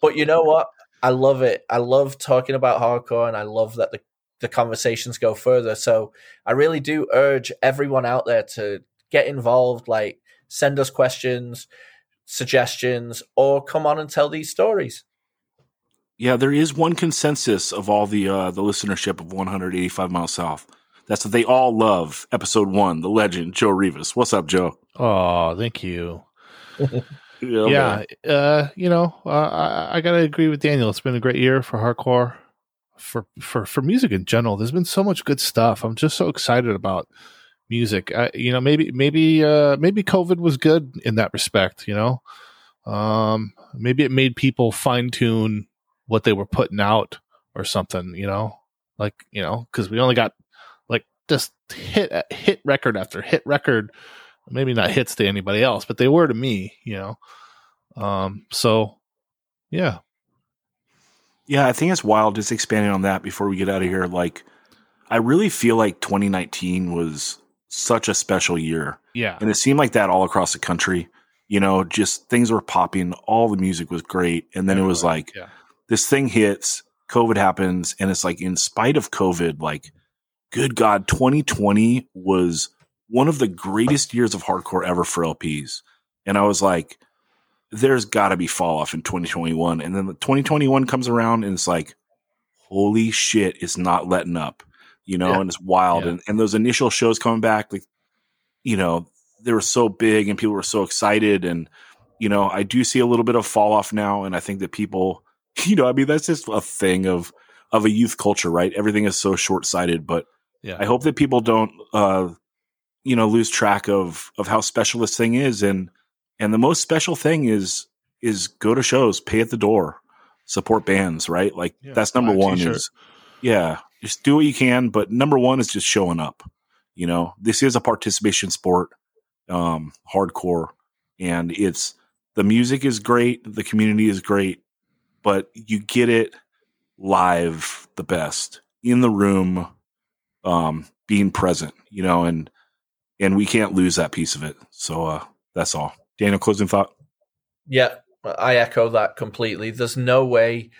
but you know what? I love it. I love talking about hardcore, and I love that the the conversations go further. So I really do urge everyone out there to get involved, like send us questions, suggestions, or come on and tell these stories. Yeah, there is one consensus of all the uh, the listenership of 185 miles south. That's that they all love episode one, the legend Joe Rivas. What's up, Joe? Oh, thank you. Yeah, yeah, uh, you know, uh, I, I gotta agree with Daniel. It's been a great year for hardcore, for for for music in general. There's been so much good stuff. I'm just so excited about music. I, you know, maybe maybe uh, maybe COVID was good in that respect. You know, um, maybe it made people fine tune what they were putting out or something. You know, like you know, because we only got like just hit hit record after hit record maybe not hits to anybody else, but they were to me, you know. Um, so yeah, Yeah, I think it's wild. Just expanding on that before we get out of here. Like, I really feel like 2019 was such a special year. yeah, And it seemed like that all across the country. You know, just things were popping. All the music was great. And then it was like, yeah, this thing hits, COVID happens. And it's like, in spite of COVID, like, good God, 2020 was one of the greatest years of hardcore ever for LPs. And I was like, there's got to be fall off in 2021. And then the 2021 comes around and it's like, holy shit, it's not letting up, you know, Yeah. and it's wild. Yeah. And, and those initial shows coming back, like, you know, they were so big and people were so excited. And, you know, I do see a little bit of fall off now. And I think that people, you know, I mean, that's just a thing of, of a youth culture, right? Everything is so short sighted, but yeah. I hope that people don't, uh, you know, lose track of of how special this thing is, and and the most special thing is is go to shows, pay at the door, support bands, right? Like Yeah, that's number one. t-shirt. Is yeah, just do what you can, but number one is just showing up. You know, this is a participation sport, um, hardcore, and it's the music is great, the community is great, but you get it live the best in the room um being present you know and and we can't lose that piece of it so uh that's all daniel closing thought Yeah. I echo that completely. There's no way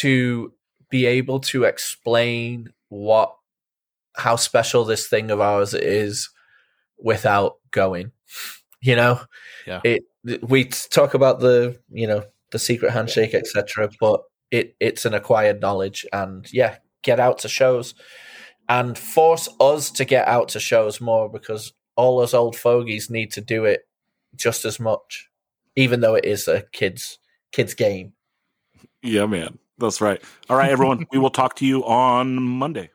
to be able to explain what how special this thing of ours is without going. You know, Yeah. it we talk about the you know the secret handshake etc but it it's an acquired knowledge and yeah get out to shows and force us to get out to shows more because all us old fogies need to do it just as much even though it is a kids kids game Yeah, man. That's right. All right, everyone. we will talk to you on Monday.